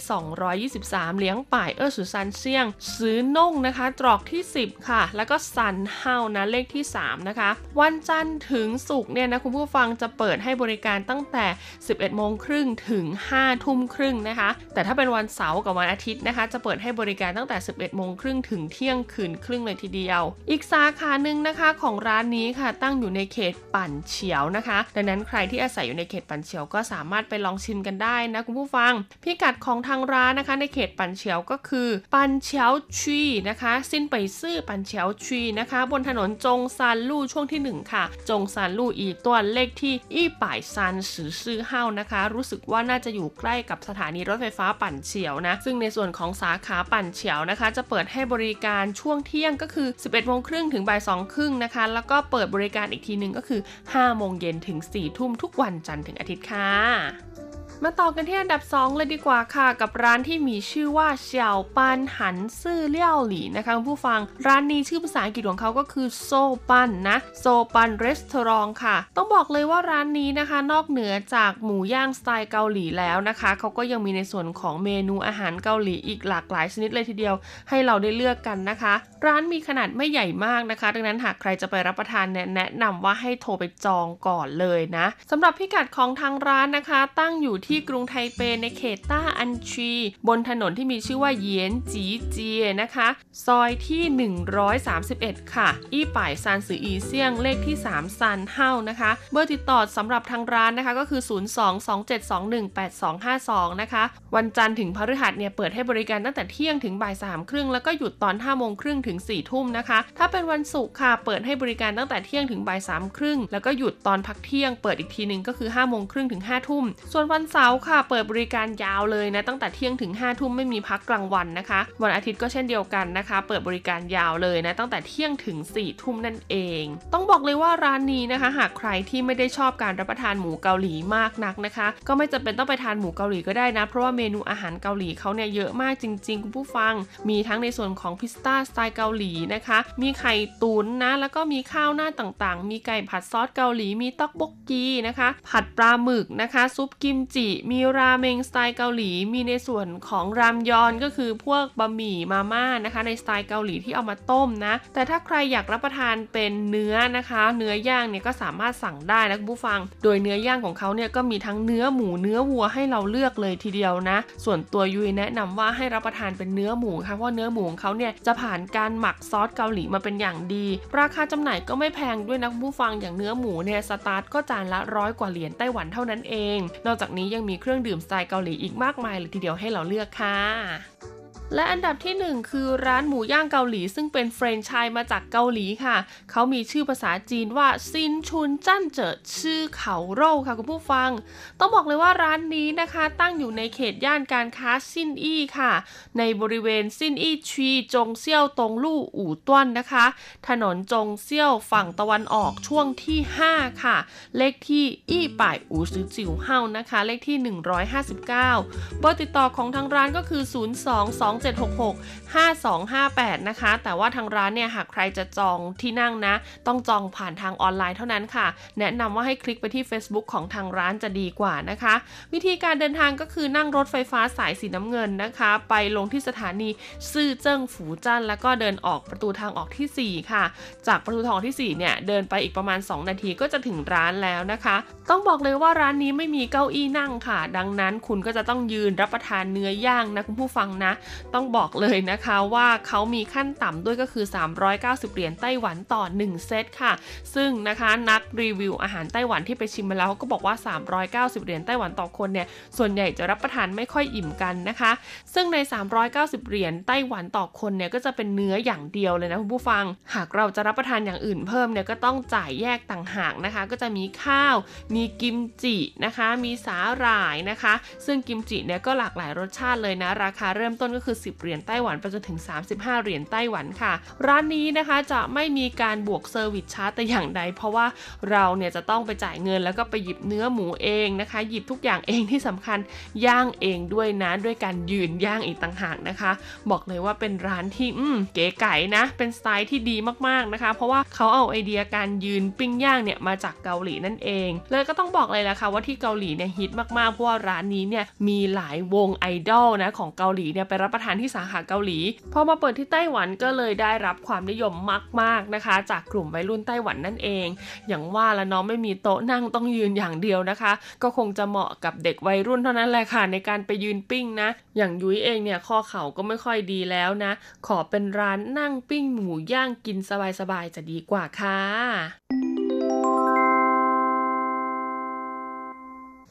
223 兩百二十三巷 十弄นะคะ ตรอกที่ 10 ค่ะ แล้วก็三號นะเลขที่ 3 นะคะ วันจันทร์ถึงศุกร์เนี่ยนะคุณผู้ฟังจะเปิดให้บริการตั้งแต่ 11โมงครึ่งถึง 5 ทุ่มครึ่งนะคะ แต่ถ้าเป็นวันเสาร์กับวันอาทิตย์นะคะ จะเปิดให้บริการตั้งแต่ 11 โมงครึ่งถึงเที่ยงคืนครึ่งเลยทีเดียว อีกสาขาหนึ่งนะคะของร้านนี้ค่ะตั้งอยู่ในเขตปั่นเฉียวนะคะ ดังนั้นใครที่อาศัยอยู่ในเขตปั่นเฉียวก็สามารถไปลองชิมกันได้นะคุณผู้ฟัง พิกัดของทางร้านนะคะ ในเขตปั่นเฉียวก็คือปั่นเฉียวชีนะคะสิ้นไปซื่อปั่นเฉียวชีนะคะ บนถนนจงซานลู่ช่วงที่ 1 ค่ะ จงซานลู่อีตัวเลขที่อี้ป่ายซานสือซื่อเฮานะคะ รู้สึกว่าน่าจะอยู่ใกล้กับสถานีรถไฟฟ้าปั่นเฉียวนะ ซึ่งในส่วนของสาขาปั่นเฉียวนะคะ จะเปิดให้บริการช่วงเที่ยงก็คือ 11โมงครึ่งถึงบ่าย2ครึ่งนะคะ แล้วก็เปิดบริการอีกทีหนึ่งก็คือ 5 โมงเย็นถึง4ทุ่มทุกวันจันทร์ถึงอาทิตย์ค่ะ มาต่อกันที่อันดับ 2 เลยดีกว่าค่ะ กับร้านที่มีชื่อว่าเฉียวปันหันซื่อเลี่ยวหลี่นะคะผู้ฟังร้านนี้ชื่อภาษาอังกฤษของเขาก็คือโซปันนะโซปันรีสตอรองค่ะ ต้องบอกเลยว่าร้านนี้นะคะ นอกเหนือจากหมูย่างสไตล์เกาหลีแล้วนะคะเขาก็ยังมีในส่วนของเมนูอาหารเกาหลีอีกหลากหลายชนิดเลยทีเดียว ให้เราได้เลือกกันนะคะ ร้านมีขนาดไม่ใหญ่มากนะคะ ดังนั้นหากใครจะไปรับประทานเนี่ยแนะนำว่าให้โทรไปจองก่อนเลยนะสำหรับพิกัดของทางร้านนะคะ ตั้งอยู่ที่กรุงไทเปในเขตต้าอันชี บนถนนที่มีชื่อว่าเยียนจีเจียนะคะ ซอยที่ 131 ค่ะ อี้ป่ายซานสืออีเซียงเลขที่ 3 ซันเฮ้านะคะ เบอร์ติดต่อสำหรับทางร้านนะคะก็คือ 022721852 นะคะ วันจันทร์ถึงพฤหัสเนี่ยเปิดให้บริการตั้งแต่เที่ยงถึงบ่ายสามครึ่งแล้วก็หยุดตอน5โมงครึ่งถึง4ทุ่มนะคะ ถ้าเป็นวันศุกร์ค่ะ เปิดให้บริการตั้งแต่เที่ยงถึงบ่ายสามครึ่งแล้วก็หยุดตอนพักเที่ยง เปิดอีกทีหนึ่งก็คือ5โมงครึ่งถึง5ทุ่ม ส่วนวันเสาร์ค่ะเปิดบริการยาวเลยนะตั้งแต่เที่ยงถึง5ทุ่มไม่มีพักกลางวันนะคะ วันอาทิตย์ก็เช่นเดียวกันนะคะ เปิดบริการยาวเลยนะตั้งแต่เที่ยงถึง4ทุ่มนั่นเอง ต้องบอกเลยว่าร้านนี้นะคะ หากใครที่ไม่ได้ชอบการรับประทานหมูเกาหลีมากนักนะคะ ก็ไม่จำเป็นต้องไปทานหมูเกาหลีก็ได้นะ เพราะว่าเมนูอาหารเกาหลีเขาเนี่ยเยอะมากจริง ๆ คุณผู้ฟัง มีทั้งในส่วนของพิซซ่าสไตล์เกาหลีนะคะ มีไข่ตุ๋นนะแล้วก็มีข้าวหน้าต่างๆ มีไก่ผัดซอสเกาหลีมีต๊อกบกกีนะคะ ผัดปลาหมึกนะคะ ซุปกิมจิมีราเมงสไตล์เกาหลี มีในส่วนของรามยอนก็คือพวกบะหมี่มาม่านะคะ ในสไตล์เกาหลีที่เอามาต้มนะ แต่ถ้าใครอยากรับประทานเป็นเนื้อนะคะ เนื้อย่างเนี่ยก็สามารถสั่งได้นะคุณผู้ฟัง โดยเนื้อย่างของเขาเนี่ยก็มีทั้งเนื้อหมูเนื้อวัวให้เราเลือกเลยทีเดียวนะ ส่วนตัวยุ้ยแนะนำว่าให้รับประทานเป็นเนื้อหมูค่ะเพราะเนื้อหมูของเขาเนี่ยจะผ่านการหมักซอสเกาหลีมาเป็นอย่างดี ราคาจำหน่ายก็ไม่แพงด้วยนะคุณผู้ฟังอย่างเนื้อหมูเนี่ยสตาร์ทก็จานละร้อยกว่าเหรียญไต้หวันเท่านั้นเอง นอกจากนี้ยังมีเครื่องดื่มสไตล์เกาหลีอีกมากมายเลยทีเดียวให้เราเลือกค่ะ และอันดับที่ 1 คือร้านหมูย่างเกาหลี ซึ่งเป็นแฟรนไชส์มาจากเกาหลีค่ะ เขามีชื่อภาษาจีนว่า新村站著吃烤肉ค่ะคุณผู้ฟัง ต้องบอกเลยว่าร้านนี้นะคะ ตั้งอยู่ในเขตย่านการค้าซินอี้ค่ะ ในบริเวณซินอี้ชีจงเซี่ยวตงลู่อู่ต้วนนะคะ ถนนจงเซี่ยวฝั่งตะวันออกช่วงที่ 5 ค่ะ เลขที่อี้ป่ายอู่ซือจิ๋วเฮานะคะ เลขที่ 159เบอร์ติดต่อของทางร้านก็คือ 022 2766 5258 นะคะ แต่ว่าทางร้านเนี่ยหากใครจะจองที่นั่งนะ ต้องจองผ่านทางออนไลน์เท่านั้นค่ะ แนะนำว่าให้คลิกไปที่ Facebook ของทางร้านจะดีกว่านะคะ วิธีการเดินทางก็คือนั่งรถไฟฟ้าสายสีน้ำเงินนะคะ ไปลงที่สถานีซื่อเจิ้งฝูจั่นแล้วก็เดินออกประตูทางออกที่ 4 ค่ะ จากประตูทางออกที่ 4 เนี่ย เดินไปอีกประมาณ 2 นาทีก็จะถึงร้านแล้วนะคะ ต้องบอกเลยว่าร้านนี้ไม่มีเก้าอี้นั่งค่ะ ดังนั้นคุณก็จะต้องยืนรับประทานเนื้อย่างนะคุณผู้ฟังนะต้องบอกเลยนะคะว่าเขามีขั้นต่ำด้วยก็คือ 390 เหรียญไต้หวันต่อ 1 เซตค่ะ ซึ่งนะคะนักรีวิวอาหารไต้หวันที่ไปชิมมาแล้วก็บอกว่า 390 เหรียญไต้หวันต่อคนเนี่ยส่วนใหญ่จะรับประทานไม่ค่อยอิ่มกันนะคะ ซึ่งใน 390 เหรียญไต้หวันต่อคนเนี่ยก็จะเป็นเนื้ออย่างเดียวเลยนะคุณผู้ฟัง หากเราจะรับประทานอย่างอื่นเพิ่มเนี่ยก็ต้องจ่ายแยกต่างหากนะคะ ก็จะมีข้าว มีกิมจินะคะ มีสาหร่ายนะคะ ซึ่งกิมจิเนี่ยก็หลากหลายรสชาติเลยนะ ราคาเริ่มต้นก็คือ10 เหรียญไต้หวันไปจนถึง 35 เหรียญไต้หวันค่ะ ร้านนี้นะคะจะไม่มีการบวก service charge แต่อย่างใด เพราะว่าเราเนี่ยจะต้องไปจ่ายเงินแล้วก็ไปหยิบเนื้อหมูเองนะคะ หยิบทุกอย่างเองที่สำคัญย่างเองด้วยนะด้วยการยืนย่างอีกต่างหากนะคะ บอกเลยว่าเป็นร้านที่อืมเก๋ไก๋นะ เป็นสไตล์ที่ดีมากๆนะคะ เพราะว่าเขาเอาไอเดียการยืนปิ้งย่างเนี่ยมาจากเกาหลีนั่นเอง เลยก็ต้องบอกเลยละค่ะว่าที่เกาหลีเนี่ยฮิตมากๆเพราะว่าร้านนี้เนี่ยมีหลายวงไอดอลนะของเกาหลีเนี่ยไปรับประทานที่สาขาเกาหลี พอมาเปิดที่ไต้หวันก็เลยได้รับความนิยมมากๆนะคะ จากกลุ่มวัยรุ่นไต้หวันนั่นเอง อย่างว่าแล้วน้องไม่มีโต๊ะนั่งต้องยืนอย่างเดียวนะคะ ก็คงจะเหมาะกับเด็กวัยรุ่นเท่านั้นแหละค่ะในการไปยืนปิ้งนะ อย่างยุ้ยเองเนี่ยข้อเข่าก็ไม่ค่อยดีแล้วนะ ขอเป็นร้านนั่งปิ้งหมูย่างกินสบายๆจะดีกว่าค่ะ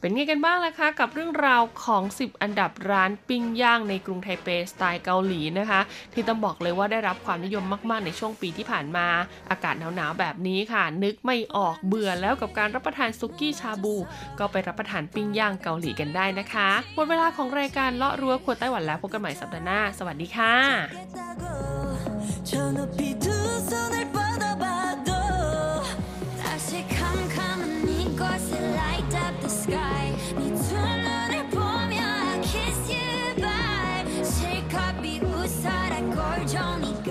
เป็นไงกันบ้างล่ะคะ กับเรื่องราวของ 10 อันดับร้านปิ้งย่างในกรุงไทเปสไตล์เกาหลีนะคะ ที่ต้องบอกเลยว่าได้รับความนิยมมาก ๆ ในช่วงปีที่ผ่านมา อากาศหนาว ๆ แบบนี้ค่ะ นึกไม่ออกเบื่อแล้วกับการรับประทานซุกี้ชาบู ก็ไปรับประทานปิ้งย่างเกาหลีกันได้นะคะหมดเวลาของรายการเลาะรั้วครัวไต้หวันแล้วพบกันใหม่สัปดาห์หน้าสวัสดีค่ะ 정이